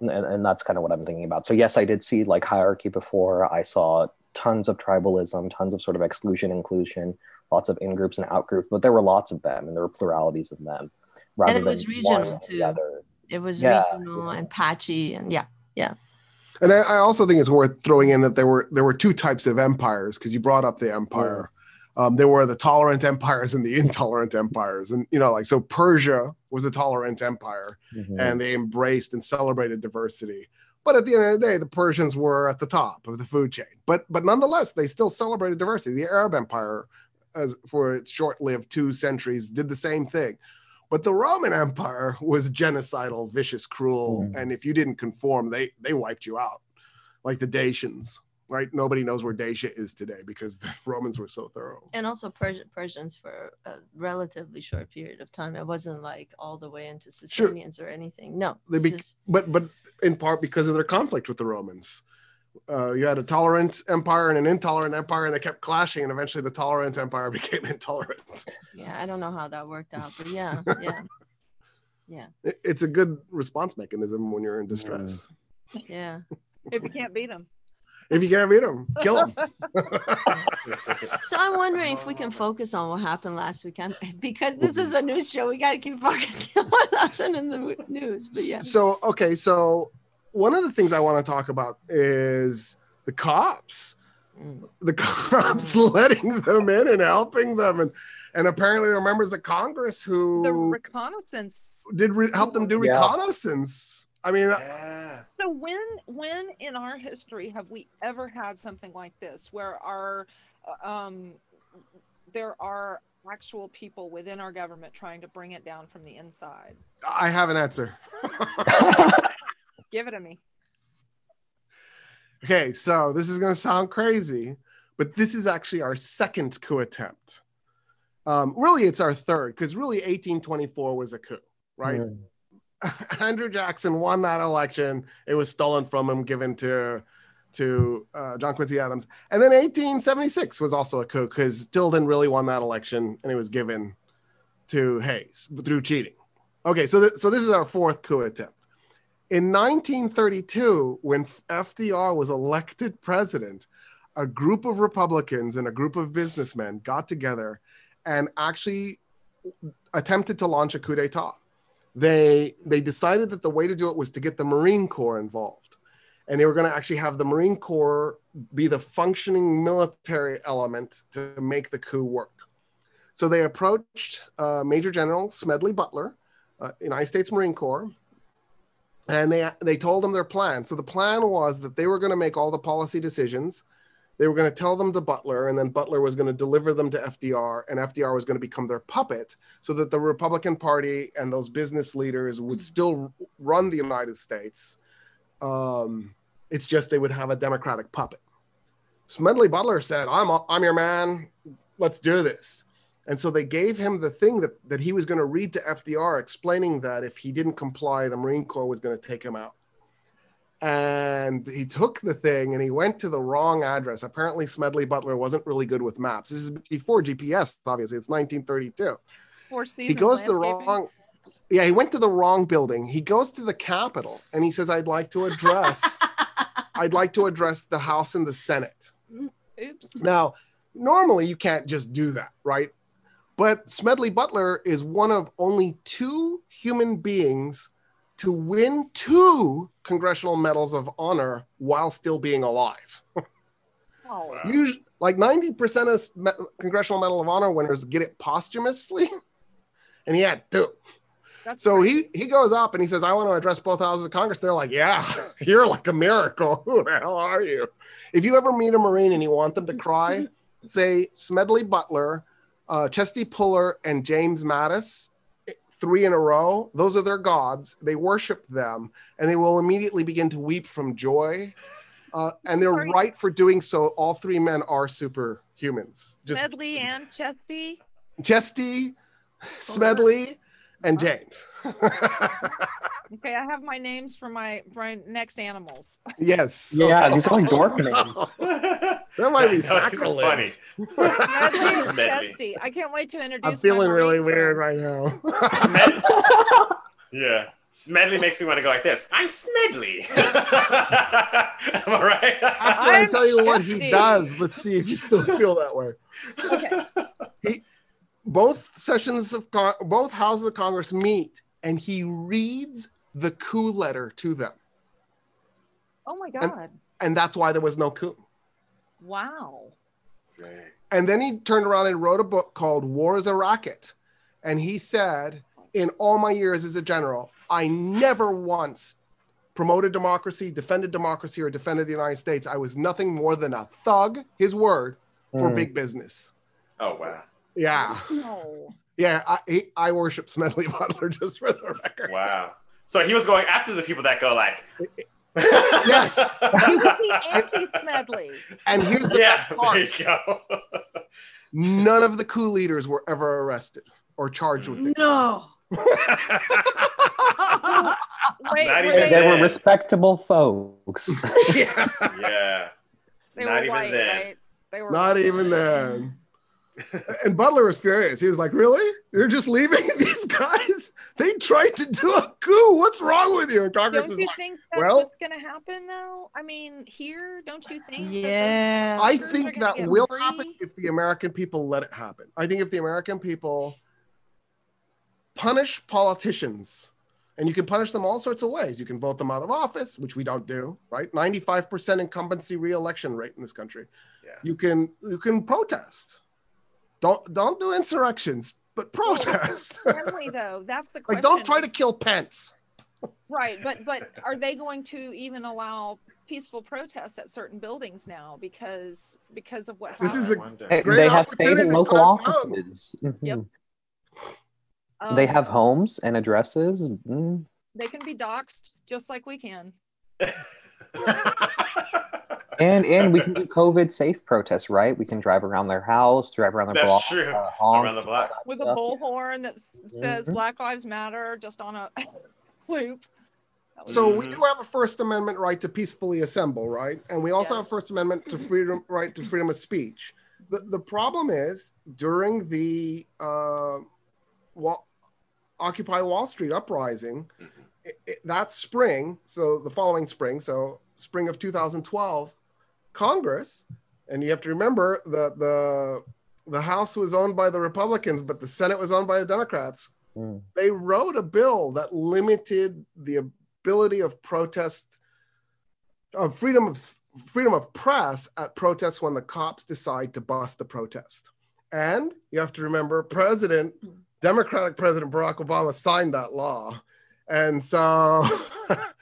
And, and that's kind of what I'm thinking about. So yes, I did see like hierarchy before. I saw tons of tribalism, tons of sort of exclusion, inclusion, lots of in groups and out groups, but there were lots of them and there were pluralities of them and it was regional too. It was yeah. regional and patchy, and yeah, yeah. And I, I, also think it's worth throwing in that there were there were two types of empires because you brought up the empire. Um, there were the tolerant empires and the intolerant empires, and you know, like so, Persia was a tolerant empire, mm-hmm. and they embraced and celebrated diversity. But at the end of the day, the Persians were at the top of the food chain. But but nonetheless, they still celebrated diversity. The Arab Empire, as for its short-lived two centuries, did the same thing. But the Roman Empire was genocidal, vicious, cruel, mm. and if you didn't conform, they they wiped you out, like the Dacians. Right? Nobody knows where Dacia is today because the Romans were so thorough. And also Pers- Persians for a relatively short period of time. It wasn't like all the way into Sicilians sure. or anything. No. They be- just... but but in part because of their conflict with the Romans uh, you had a tolerant empire and an intolerant empire, and they kept clashing, and eventually the tolerant empire became intolerant. Yeah, I don't know how that worked out, but yeah, yeah, yeah. it's a good response mechanism when you're in distress. Yeah. if you can't beat them. If you can't beat them, kill them. so I'm wondering if we can focus on what happened last weekend because this is a news show. We got to keep focusing on nothing in the news. But yeah. So okay, so one of the things I want to talk about is the cops. Mm. The cops mm. letting them in and helping them, and and apparently there are members of Congress who the reconnaissance did re- help them do yeah. reconnaissance. I mean, uh, yeah. so when when in our history have we ever had something like this where our uh, um, there are actual people within our government trying to bring it down from the inside? I have an answer. Give it to me. Okay, so this is going to sound crazy, but this is actually our second coup attempt. Um, really, it's our third because really 1824 was a coup, right? Mm. Andrew Jackson won that election. It was stolen from him, given to to uh, John Quincy Adams. And then 1876 was also a coup because Tilden really won that election and it was given to Hayes through cheating. Okay, so th- so this is our fourth coup attempt. In 1932, when FDR was elected president, a group of Republicans and a group of businessmen got together and actually attempted to launch a coup d'etat. They they decided that the way to do it was to get the Marine Corps involved, and they were going to actually have the Marine Corps be the functioning military element to make the coup work. So they approached uh, Major General Smedley Butler, uh, United States Marine Corps, and they they told them their plan. So the plan was that they were going to make all the policy decisions. They were going to tell them to Butler, and then Butler was going to deliver them to FDR, and FDR was going to become their puppet, so that the Republican Party and those business leaders would still run the United States. Um, it's just they would have a Democratic puppet. Smedley Butler said, "I'm I'm your man. Let's do this." And so they gave him the thing that, that he was going to read to FDR, explaining that if he didn't comply, the Marine Corps was going to take him out. And he took the thing and he went to the wrong address. Apparently, Smedley Butler wasn't really good with maps. This is before GPS, obviously. It's 1932. Four seasons. He goes to the wrong. Yeah, he went to the wrong building. He goes to the Capitol and he says, "I'd like to address. I'd like to address the House and the Senate." Oops. Now, normally you can't just do that, right? But Smedley Butler is one of only two human beings to win two congressional medals of honor while still being alive. Oh. Usually, like 90% of congressional medal of honor winners get it posthumously, and he had two. that's So he he goes up and he says, "I want to address both houses of Congress." They're like, "Yeah, you're like a miracle. Who the hell are you?" If you ever meet a Marine and you want them to cry, say Smedley Butler, uh, Chesty Puller, and James Mattis, three in a row. Those are their gods. They worship them, and they will immediately begin to weep from joy. Uh, and they're Sorry. right for doing so. All three men are superhumans. Just Smedley and Chesty. Chesty, Smedley, and James. Okay, I have my names for my my next animals. yes. Yeah, these are like dork names. That might be Those are sacrilege. funny. Medley. Chesty. I can't wait to introduce. I'm my feeling really Marine weird friends. right now. Smed- yeah. Smedley makes me want to go like this. I'm Smedley. Am I right? After I I'm tell you what he does, let's see if you still feel that way. Okay. Both sessions of Con- both houses of Congress meet, and he reads the coup letter to them, Oh my God! and that's why there was no coup. Wow. Dang. And then he turned around and wrote a book called War is a Racket. And he said, In all my years as a general, I never once promoted democracy, defended democracy, or defended the United States. I was nothing more than a thug, his word, for Mm. big business. Oh wow. Yeah. No. Yeah. I, he- I worship Smedley Butler just for the record. Wow. So he was going after the people that go like Yes. He was the anti-Smedley. And here's the yeah, best there part you go. none of the coup leaders were ever arrested or charged with it. No. Wait, Not even they, They were respectable folks. yeah. yeah. they not were even white, then. right? They were Not white. even then. And Butler was furious. He was like, Really? You're just leaving these guys? They tried to do a coup. What's wrong with you? And Congress Don't is you like, think that's well- what's going to happen, though? I mean, here, don't you think? Yeah. I think that will free? happen if the American people let it happen. I think if the American people punish politicians, and you can punish them all sorts of ways. You can vote them out of office, which we don't do, right? 95% incumbency re-election rate in this country. Yeah. You can you can protest. Don't don't do insurrections, but protest. Family, though, that's the question. like don't try to kill Pence. Right, but but are they going to even allow peaceful protests at certain buildings now because because of what This happened? is a I wonder. They- Great they have state and local cut down. offices. Yep. Mhm. they Um, have homes and addresses. Mm. they can be doxxed just like we can. And and we can do COVID safe protests, right? We can drive around their house, drive around their That's block, true. uh, honk, Around the block. all that with a bullhorn that s- says Mhm. Black Lives Matter just on a loop. That was- So we Mhm. do have a First Amendment right to peacefully assemble, right? And we also Yes. have First Amendment to freedom right to freedom of speech. The the problem is during the uh, Wall, Occupy Wall Street uprising, Mhm. it, it- that spring, so the following spring, so spring of 2012, Congress, and you have to remember that the the House was owned by the Republicans, but the Senate was owned by the Democrats. Mm. they wrote a bill that limited the ability of protest of freedom of freedom of press at protests when the cops decide to bust a protest. And you have to remember president Democratic President Barack Obama signed that law, and so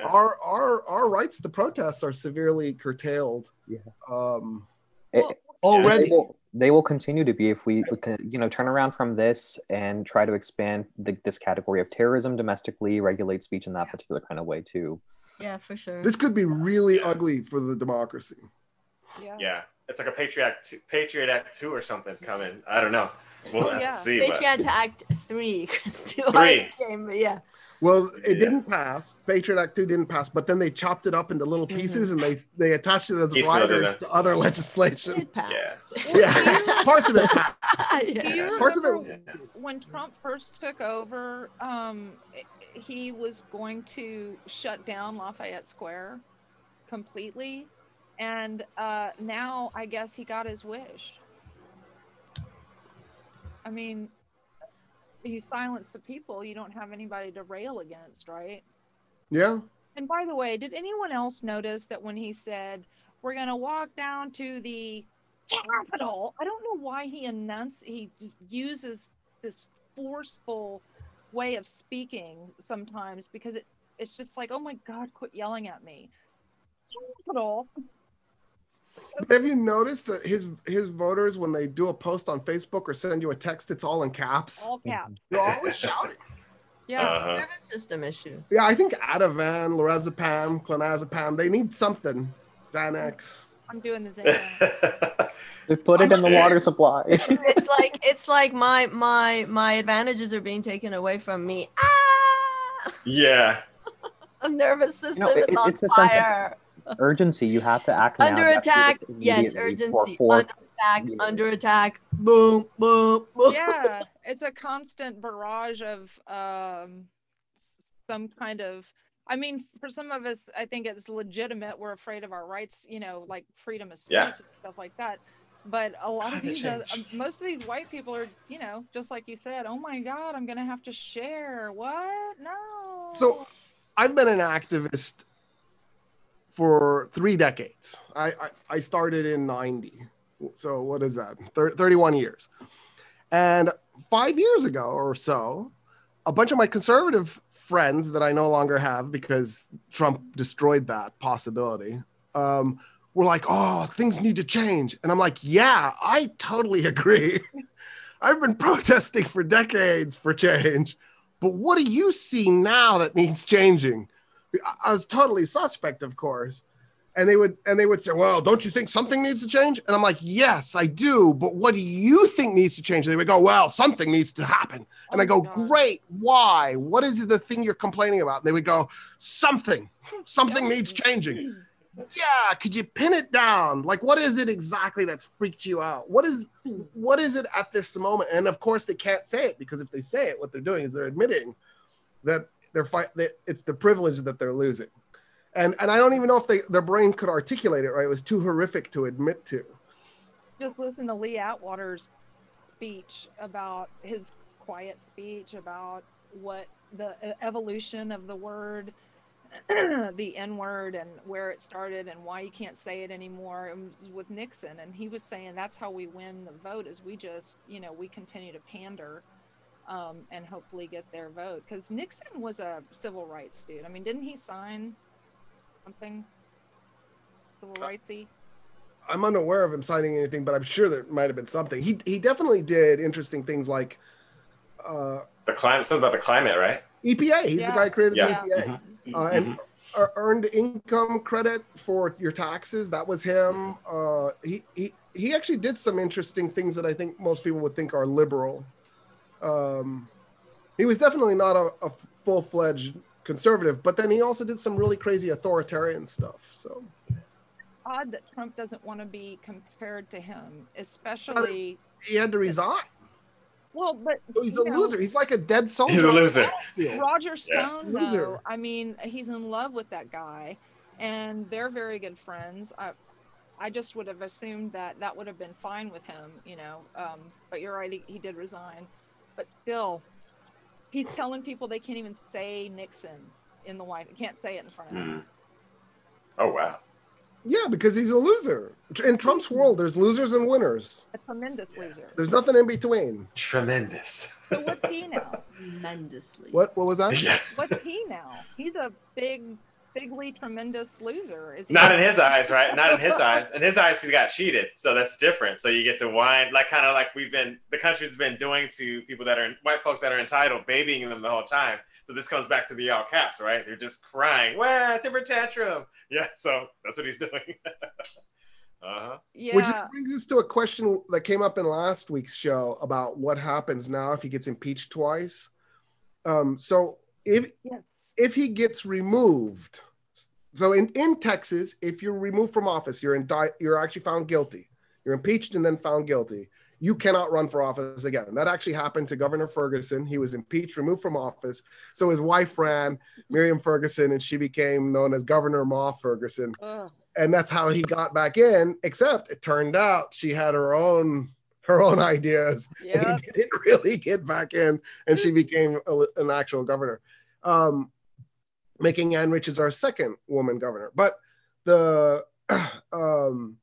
Yeah. our our our rights to protest are severely curtailed. Yeah. Um, It- already. they will, they will continue to be if we you know turn around from this and try to expand the, this category of terrorism domestically regulate speech in that Yeah. particular kind of way too Yeah, for sure. This could be really ugly for the democracy. yeah. Yeah. It's like a Patriot Act, two, Patriot Act two or something coming. I don't know. We'll Oh, have yeah. to see. But Patriot Act three. 'cause still Three. Came, but yeah. Well, it Yeah. didn't pass. Patriot Act 2 didn't pass, but then they chopped it up into little pieces and they they attached it as Piecemealed riders to other legislation. It passed. Yeah, parts of it passed. Yeah. Parts of it- when Trump first took over? Um, he was going to shut down Lafayette Square completely, and uh, now I guess he got his wish. I mean, you silence the people, you don't have anybody to rail against, right? Yeah. And by the way, did anyone else notice that when he said, we're going to walk down to the Capitol, I don't know why he announced, he uses this forceful way of speaking sometimes because it, it's just like, oh my God, quit yelling at me. Capitol. Have you noticed that his his voters, when they do a post on Facebook or send you a text, it's all in caps? All caps. They're always shouting. Yeah. Uh-huh. Nervous system issue. Yeah, I think Ativan, lorazepam, clonazepam, they need something. Xanax. I'm doing the same. they put it in the Okay. water supply It's like it's like my my my advantages are being taken away from me. Ah! yeah. A nervous system it- is on it's a sense fire. Urgency you have to act. Under You have to do attack. Yes, immediately for- urgency. for- Under attack. years. Under attack. Boom, boom, boom. yeah it's a constant barrage of um some kind of i mean for some of us i think it's legitimate we're afraid of our rights you know like freedom of speech Yeah. and stuff like that but a lot of Climate these uh, most of these white people are you know just like you said oh my god i'm gonna have to share what no So I've been an activist for three decades. I, I, I started in 90. So what is that? Thir- 31 years. And five years ago or so, a bunch of my conservative friends that I no longer have because Trump destroyed that possibility um, were like, oh, things need to change. And I'm like, yeah, I totally agree. I've been protesting for decades for change. But what do you see now that needs changing? I- was totally suspect, of course. And they would and they would say, Well, don't you think something needs to change? And I'm like, Yes, I do. But what do you think needs to change? And they would go, Well, something needs to happen. And Oh I go, God. Great, why? What is the thing you're complaining about? And they would go, Something. Something needs changing. Yeah, could you pin it down? Like, what is it exactly that's freaked you out? What is what is it at this moment? And of course, they can't say it because if they say it, what they're doing is they're admitting that they're fight. That it's the privilege that they're losing, and and I don't even know if they their brain could articulate it right. It was too horrific to admit to. just listen to Lee Atwater's speech about his quiet speech about what the e- evolution of the word, the N word, and where it started, and why you can't say it anymore. It was with Nixon, and he was saying that's how we win the vote is we just, you know, we continue to pander. Um, and hopefully get their vote because Nixon was a civil rights dude. I mean, didn't he sign something civil rightsy? I'm unaware of him signing anything, but I'm sure there might have been something. He he definitely did interesting things like uh, The climate, something about the climate, right? EPA. He's Yeah. the guy who created Yeah. the EPA. Uh, and uh, earned income credit for your taxes. That was him. Uh, he, he he actually did some interesting things that I think most people would think are liberal. Um, he was definitely not a, a full fledged conservative, but then he also did some really crazy authoritarian stuff. So odd that Trump doesn't want to be compared to him, especially. he had to resign. Well, but So he's a know, loser. He's like a dead soul. He's a loser. Roger Stone, Loser. though, I mean, he's in love with that guy, and they're very good friends. I, I just would have assumed that that would have been fine with him, you know. Um, but you're right, he, he did resign. But still, he's telling people they can't even say Nixon in the White. Can't say it in front of him. Mhm. Oh wow. Yeah, because he's a loser. In Trump's world, there's losers and winners. A tremendous Yeah. loser. There's nothing in between. Tremendous. So what's he now? Tremendously. What what was that? yeah. What's he now? He's a big, bigly tremendous loser. Is he? Not in his eyes, right? Not in his eyes. In his eyes, he got cheated, so that's different. So you get to whine, like kind of like we've been, the country's been doing to people that are white folks that are entitled, babying them the whole time. So this comes back to the all caps, right? They're just crying, "Well, temper tantrum." Yeah, so that's what he's doing. uh huh. Yeah. Which brings us to a question that came up in last week's show about what happens now if he gets impeached twice. Um, so if yes. If he gets removed, so in, in Texas, if you're removed from office, you're indicted, you're actually found guilty. You're impeached and then found guilty. You cannot run for office again. And that actually happened to Governor Ferguson. He was impeached, removed from office. So his wife ran, Miriam Ferguson, and she became known as Governor Ma Ferguson. Ugh. And that's how he got back in. Except it turned out she had her own her own ideas and he didn't really get back in, and she became a, an actual governor, um, making Ann Richards our second woman governor. But the um,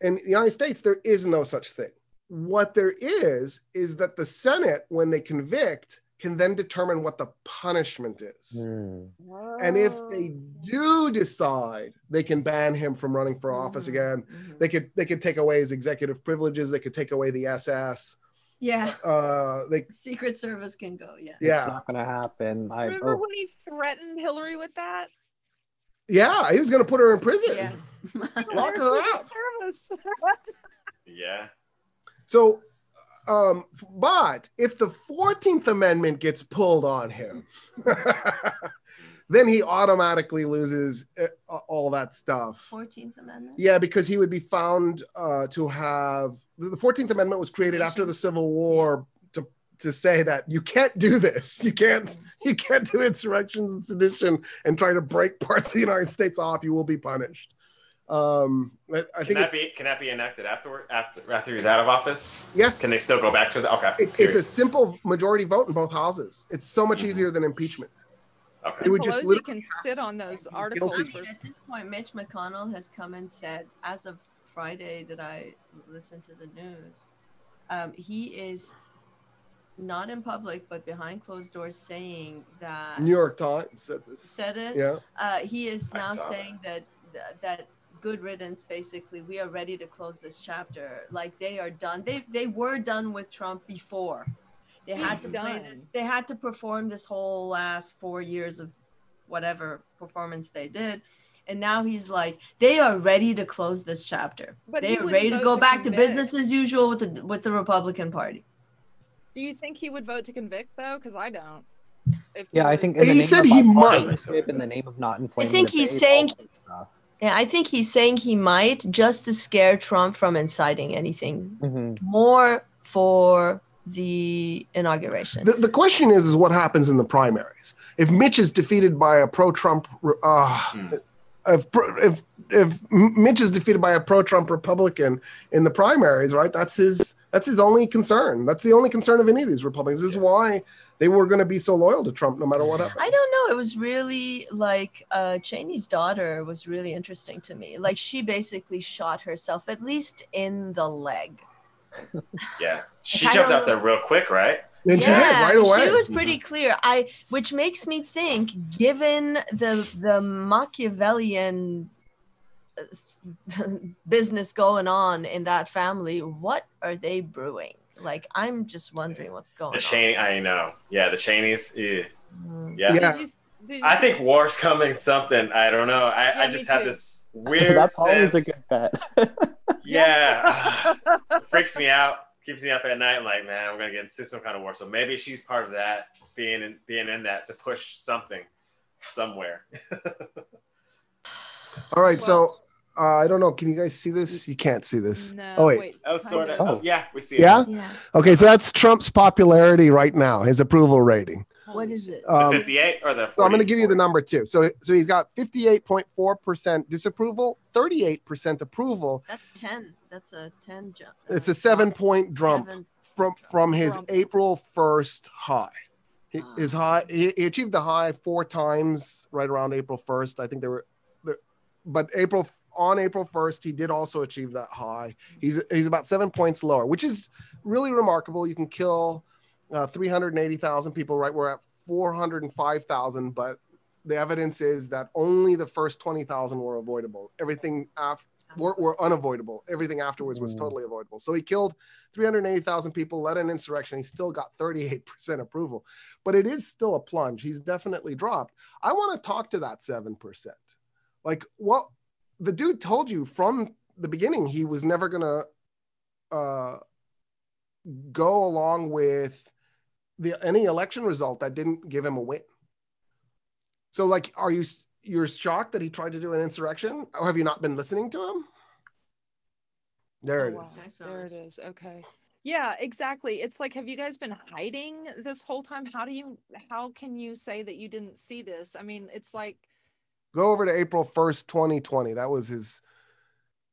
in the United States, there is no such thing. What there is is that the Senate, when they convict, can then determine what the punishment is. Hmm. And if they do decide they can ban him from running for office Mhm, again, mhm. they could they could take away his executive privileges. They could take away the SS. Yeah. Uh, they Secret Service can go. Yeah. Yeah. It's not gonna happen. I Remember oh, when he threatened Hillary with that? yeah he was going to put her in prison. Yeah. Lock her Secret up. Service. Yeah. So, um, but if the Fourteenth Amendment gets pulled on him, then he automatically loses uh, all that stuff. Fourteenth Amendment. Yeah, because he would be found uh, to have the Fourteenth Amendment was created after the Civil War to to say that you can't do this. You can't you can't do insurrections and sedition and try to break parts of the United States off. You will be punished. Um, I, I Can think that be can that be enacted afterward after after he's out of office? yes. Can they still go back to the okay? It- it's a simple majority vote in both houses. It's so much easier than impeachment. Okay. It would just Pelosi literally can sit on those articles I for mean, at this point, Mitch McConnell has come and said, as of Friday that I listened to the news, um, he is not in public but behind closed doors saying that New York Times said this. said it. Yeah. Uh, he is now saying that. that that good riddance basically we are ready to close this chapter like they are done they they were done with trump before they had to play this they had to perform this whole last four years of whatever performance they did and now he's like they are ready to close this chapter But they are ready to go to back to business as usual with the with the republican party Do you think he would vote to convict though? Because I don't. If yeah, I think in the He name said of he might. in the name of not inflaming. think the he's base, saying- all that stuff. yeah i think he's saying he might just to scare trump from inciting anything Mhm. more for the inauguration. The, the question is, is what happens in the primaries? If Mitch is defeated by a pro-Trump, uh, Hmm. if, if if Mitch is defeated by a pro-Trump Republican in the primaries, right? That's his that's his only concern. That's the only concern of any of these Republicans. This is why they were going to be so loyal to Trump no matter what happened. I don't know. It was really like uh, Cheney's daughter was really interesting to me. Like she basically shot herself, at least in the leg. Yeah. She jumped out there real quick, right? And she did right away. She was pretty clear. I, which makes me think, given the the Machiavellian uh, business going on in that family, what are they brewing? Like, I'm just wondering what's going on. The on. Cheney, I know. Yeah, the Cheneys. Yeah. Mm. yeah. Yeah. Did you, did I think war's coming. Something I don't know. I, Yeah, I just have too. this weird That's always a good bet. Yeah, it freaks me out. Keeps me up at night. I'm like, man, we're gonna get into some kind of war. So maybe she's part of that, being in being in that to push something somewhere. All right, so uh, I don't know. Can you guys see this? You can't see this. No, oh wait. wait. Oh, sort of. Of. Oh, yeah, we see it. Yeah. Yeah. Okay, so that's Trump's popularity right now. His approval rating. What is it? The Um, 58 or the 40? So I'm going to give you the number too. So so he's got 58.4% disapproval, 38% approval. That's 10. That's a 10 jump. It's a seven point jump Seven. from from his Trump. April 1st high. He- Ah. His high he, he achieved the high four times right around April 1st. I think they were the- but April on April 1st, he did also achieve that high. He's he's about seven points lower, which is really remarkable. You can kill uh, 380,000 people, right? We're at 405,000, but the evidence is that only the first 20,000 were avoidable. Everything after were, were unavoidable. Everything afterwards was Mm. totally avoidable. So he killed 380,000 people, led an insurrection. He still got 38% approval, but it is still a plunge. He's definitely dropped. I want to talk to that 7%. Like what the dude told you from the beginning, he was never going to uh, go along with the any election result that didn't give him a win. So like, are you you're shocked that he tried to do an insurrection, or have you not been listening to him? There Oh, it wow. is. Nice There it is. Okay. Yeah, exactly. It's like, have you guys been hiding this whole time? How do you, how can you say that you didn't see this? I mean, it's like, Go over to April first, twenty twenty. That was his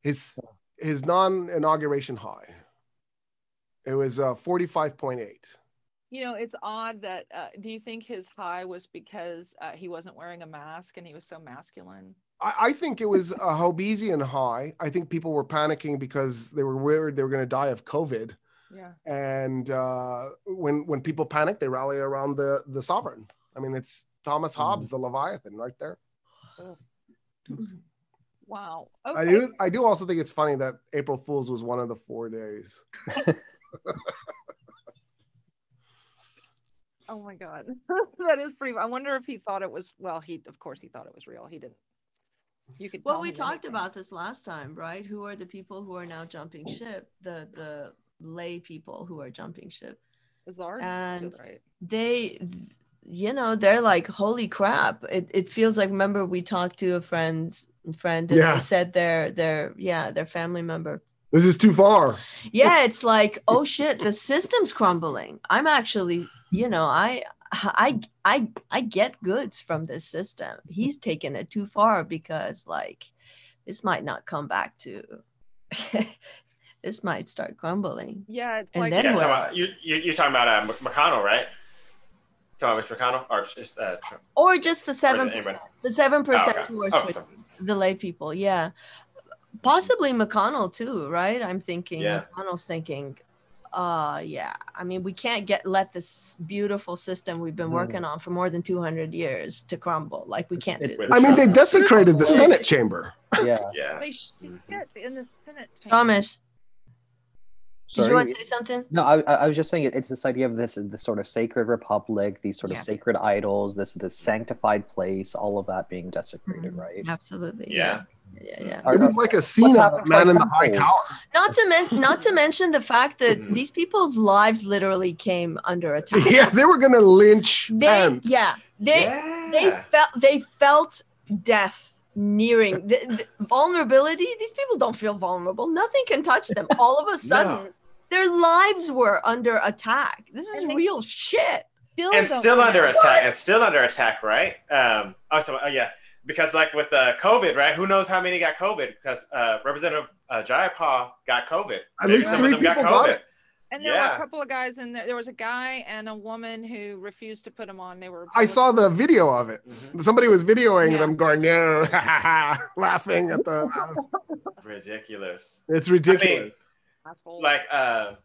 his his non inauguration high. It was uh, forty five point eight. you know, it's odd that, uh, do you think his high was because uh, he wasn't wearing a mask and he was so masculine? I, I think it was a Hobbesian high. I think people were panicking because they were worried they were going to die of COVID. Yeah. And uh, when when people panic, they rally around the the sovereign. I mean, it's Thomas Hobbes, the Leviathan, right there. Wow. I do I do also think it's funny that April Fools was one of the four days. Oh my God. that is pretty, I wonder if he thought it was, well, he, of course he thought it was real. He didn't. You could. Well, we talked anything. about this last time, right? Who are the people who are now jumping ship? The the lay people who are jumping ship. Bizarre. and- right. They, you know, they're like, holy crap! It it feels like. Remember, we talked to a friend's friend, and Yeah. they said their their yeah their family member. This is too far. Yeah, it's like, oh shit, the system's crumbling. I'm actually, you know, I I I I get goods from this system. He's taken it too far because like this might not come back to this might start crumbling. Yeah, it's And like then Yeah, what? talking about, you, you, you're talking about uh, McConnell, right? Talking about Mr. McConnell or just uh, Trump? Or just the seven percent, The seven percent Oh, okay. who are Oh, the lay people, yeah. Possibly McConnell too, right? I'm thinking Yeah. McConnell's thinking, uh yeah. I mean, we can't get let this beautiful system we've been working on for more than 200 years to crumble. Like we can't do It's- this. I mean, they Trump. desecrated the Senate chamber. Yeah. Yeah. they shit in the Senate. chamber. Promise. Did you want to say something? No, I, I I was just saying it, it's this idea of this this sort of sacred republic, these sort Yeah. of sacred idols, this this sanctified place, all of that being desecrated, Mhm. right? Absolutely. Yeah. Yeah, yeah. Are- It was like a scene of Man in the High temples? Tower. Not to men- not to mention the fact that Mhm. these people's lives literally came under attack. Yeah, they were going to lynch They Pence. yeah, they they felt they felt death nearing the, the vulnerability these people don't feel vulnerable nothing can touch them all of a sudden their lives were under attack this is real shit Still and still under attack and still under attack right um oh, so, oh yeah because like with uh, covid right who knows how many got covid because uh representative uh, jayapal got covid At Maybe least some three of them got people got covid it. And there were Yeah. a couple of guys in there. There was a guy and a woman who refused to put them on. They were. I saw the video of it. Mhm. Somebody was videoing Yeah. them going, no, laughing at the. ridiculous It's ridiculous. Asshole. like uh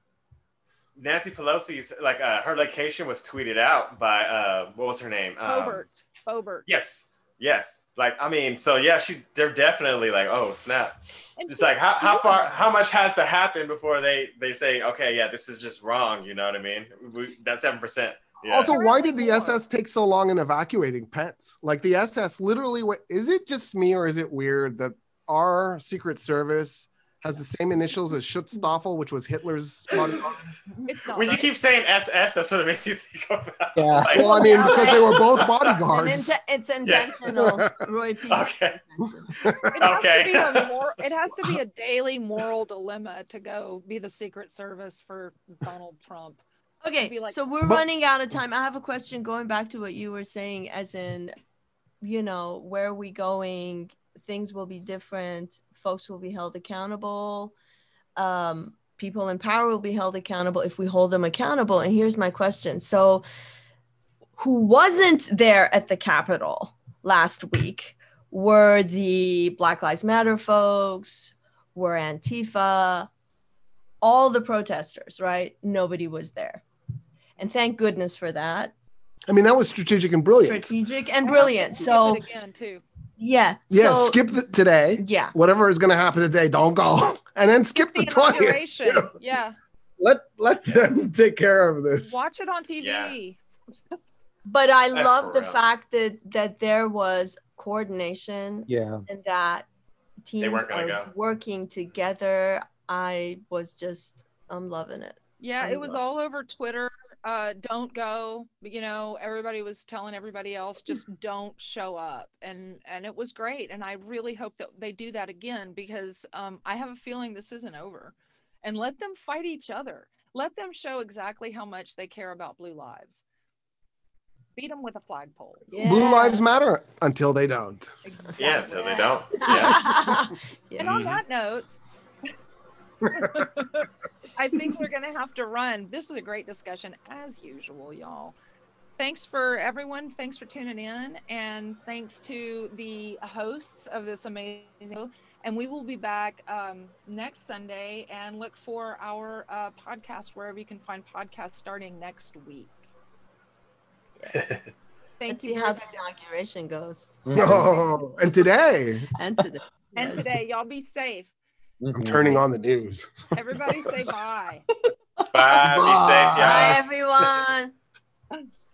nancy pelosi's like uh her location was tweeted out by uh what was her name um, Boebert. Boebert. yes yes like i mean so yeah she they're definitely like oh snap And it's like how, how far how much has to happen before they they say okay yeah this is just wrong you know what i mean we, that 7% yeah. Also, why did the. SS take so long in evacuating Pence? Like the SS literally, went, is it just me or is it weird that our Secret Service has the same initials as Schutzstaffel, which was Hitler's bodyguard? It's when you keep saying ss that's what it makes you think of Yeah. Like, Well, I mean, because they were both bodyguards. It's, an inte- it's intentional roy P. Okay. It has, Okay. to be a mor- it has to be a daily moral dilemma to go be the Secret Service for Donald Trump. Okay, like- so we're But- running out of time. I have a question going back to what you were saying, as in, you know, where are we going? Things will be different. Folks will be held accountable. Um, people in power will be held accountable if we hold them accountable. And here's my question: So, who wasn't there at the Capitol last week? were the Black Lives Matter folks, were Antifa, all the protesters, right? Nobody was there. And thank goodness for that. I mean, that was strategic and brilliant. Strategic and brilliant. So, again too. Yeah. yeah, so, skip the, today. Yeah. Whatever is going to happen today, don't go. And then skip the The 20th. inauguration. Yeah. Let let them take care of this. Watch it on TV. Yeah. But I That's love the real. fact that that there was coordination Yeah. and that teams weren't gonna are go. working together. I was just I'm loving it. Yeah, I it was love- all over Twitter. Uh, don't go. You know, everybody was telling everybody else just don't show up, and and it was great. And I really hope that they do that again because um, I have a feeling this isn't over. And let them fight each other. Let them show exactly how much they care about blue lives. Beat them with a flagpole. Blue lives matter until they don't. Yeah, until they don't. Yeah. And on that note, I think we're going to have to run. This is a great discussion, as usual, y'all. Thanks for everyone. Thanks for tuning in. And thanks to the hosts of this amazing. And we will be back um, next Sunday and look for our uh, podcast wherever you can find podcasts starting next week. Thank Let's you. see how the inauguration goes. No. And today, And today. And today, y'all be safe. I'm mm-hmm. turning on the news. Everybody say bye. Bye. bye. Be safe, y'all. Bye, everyone.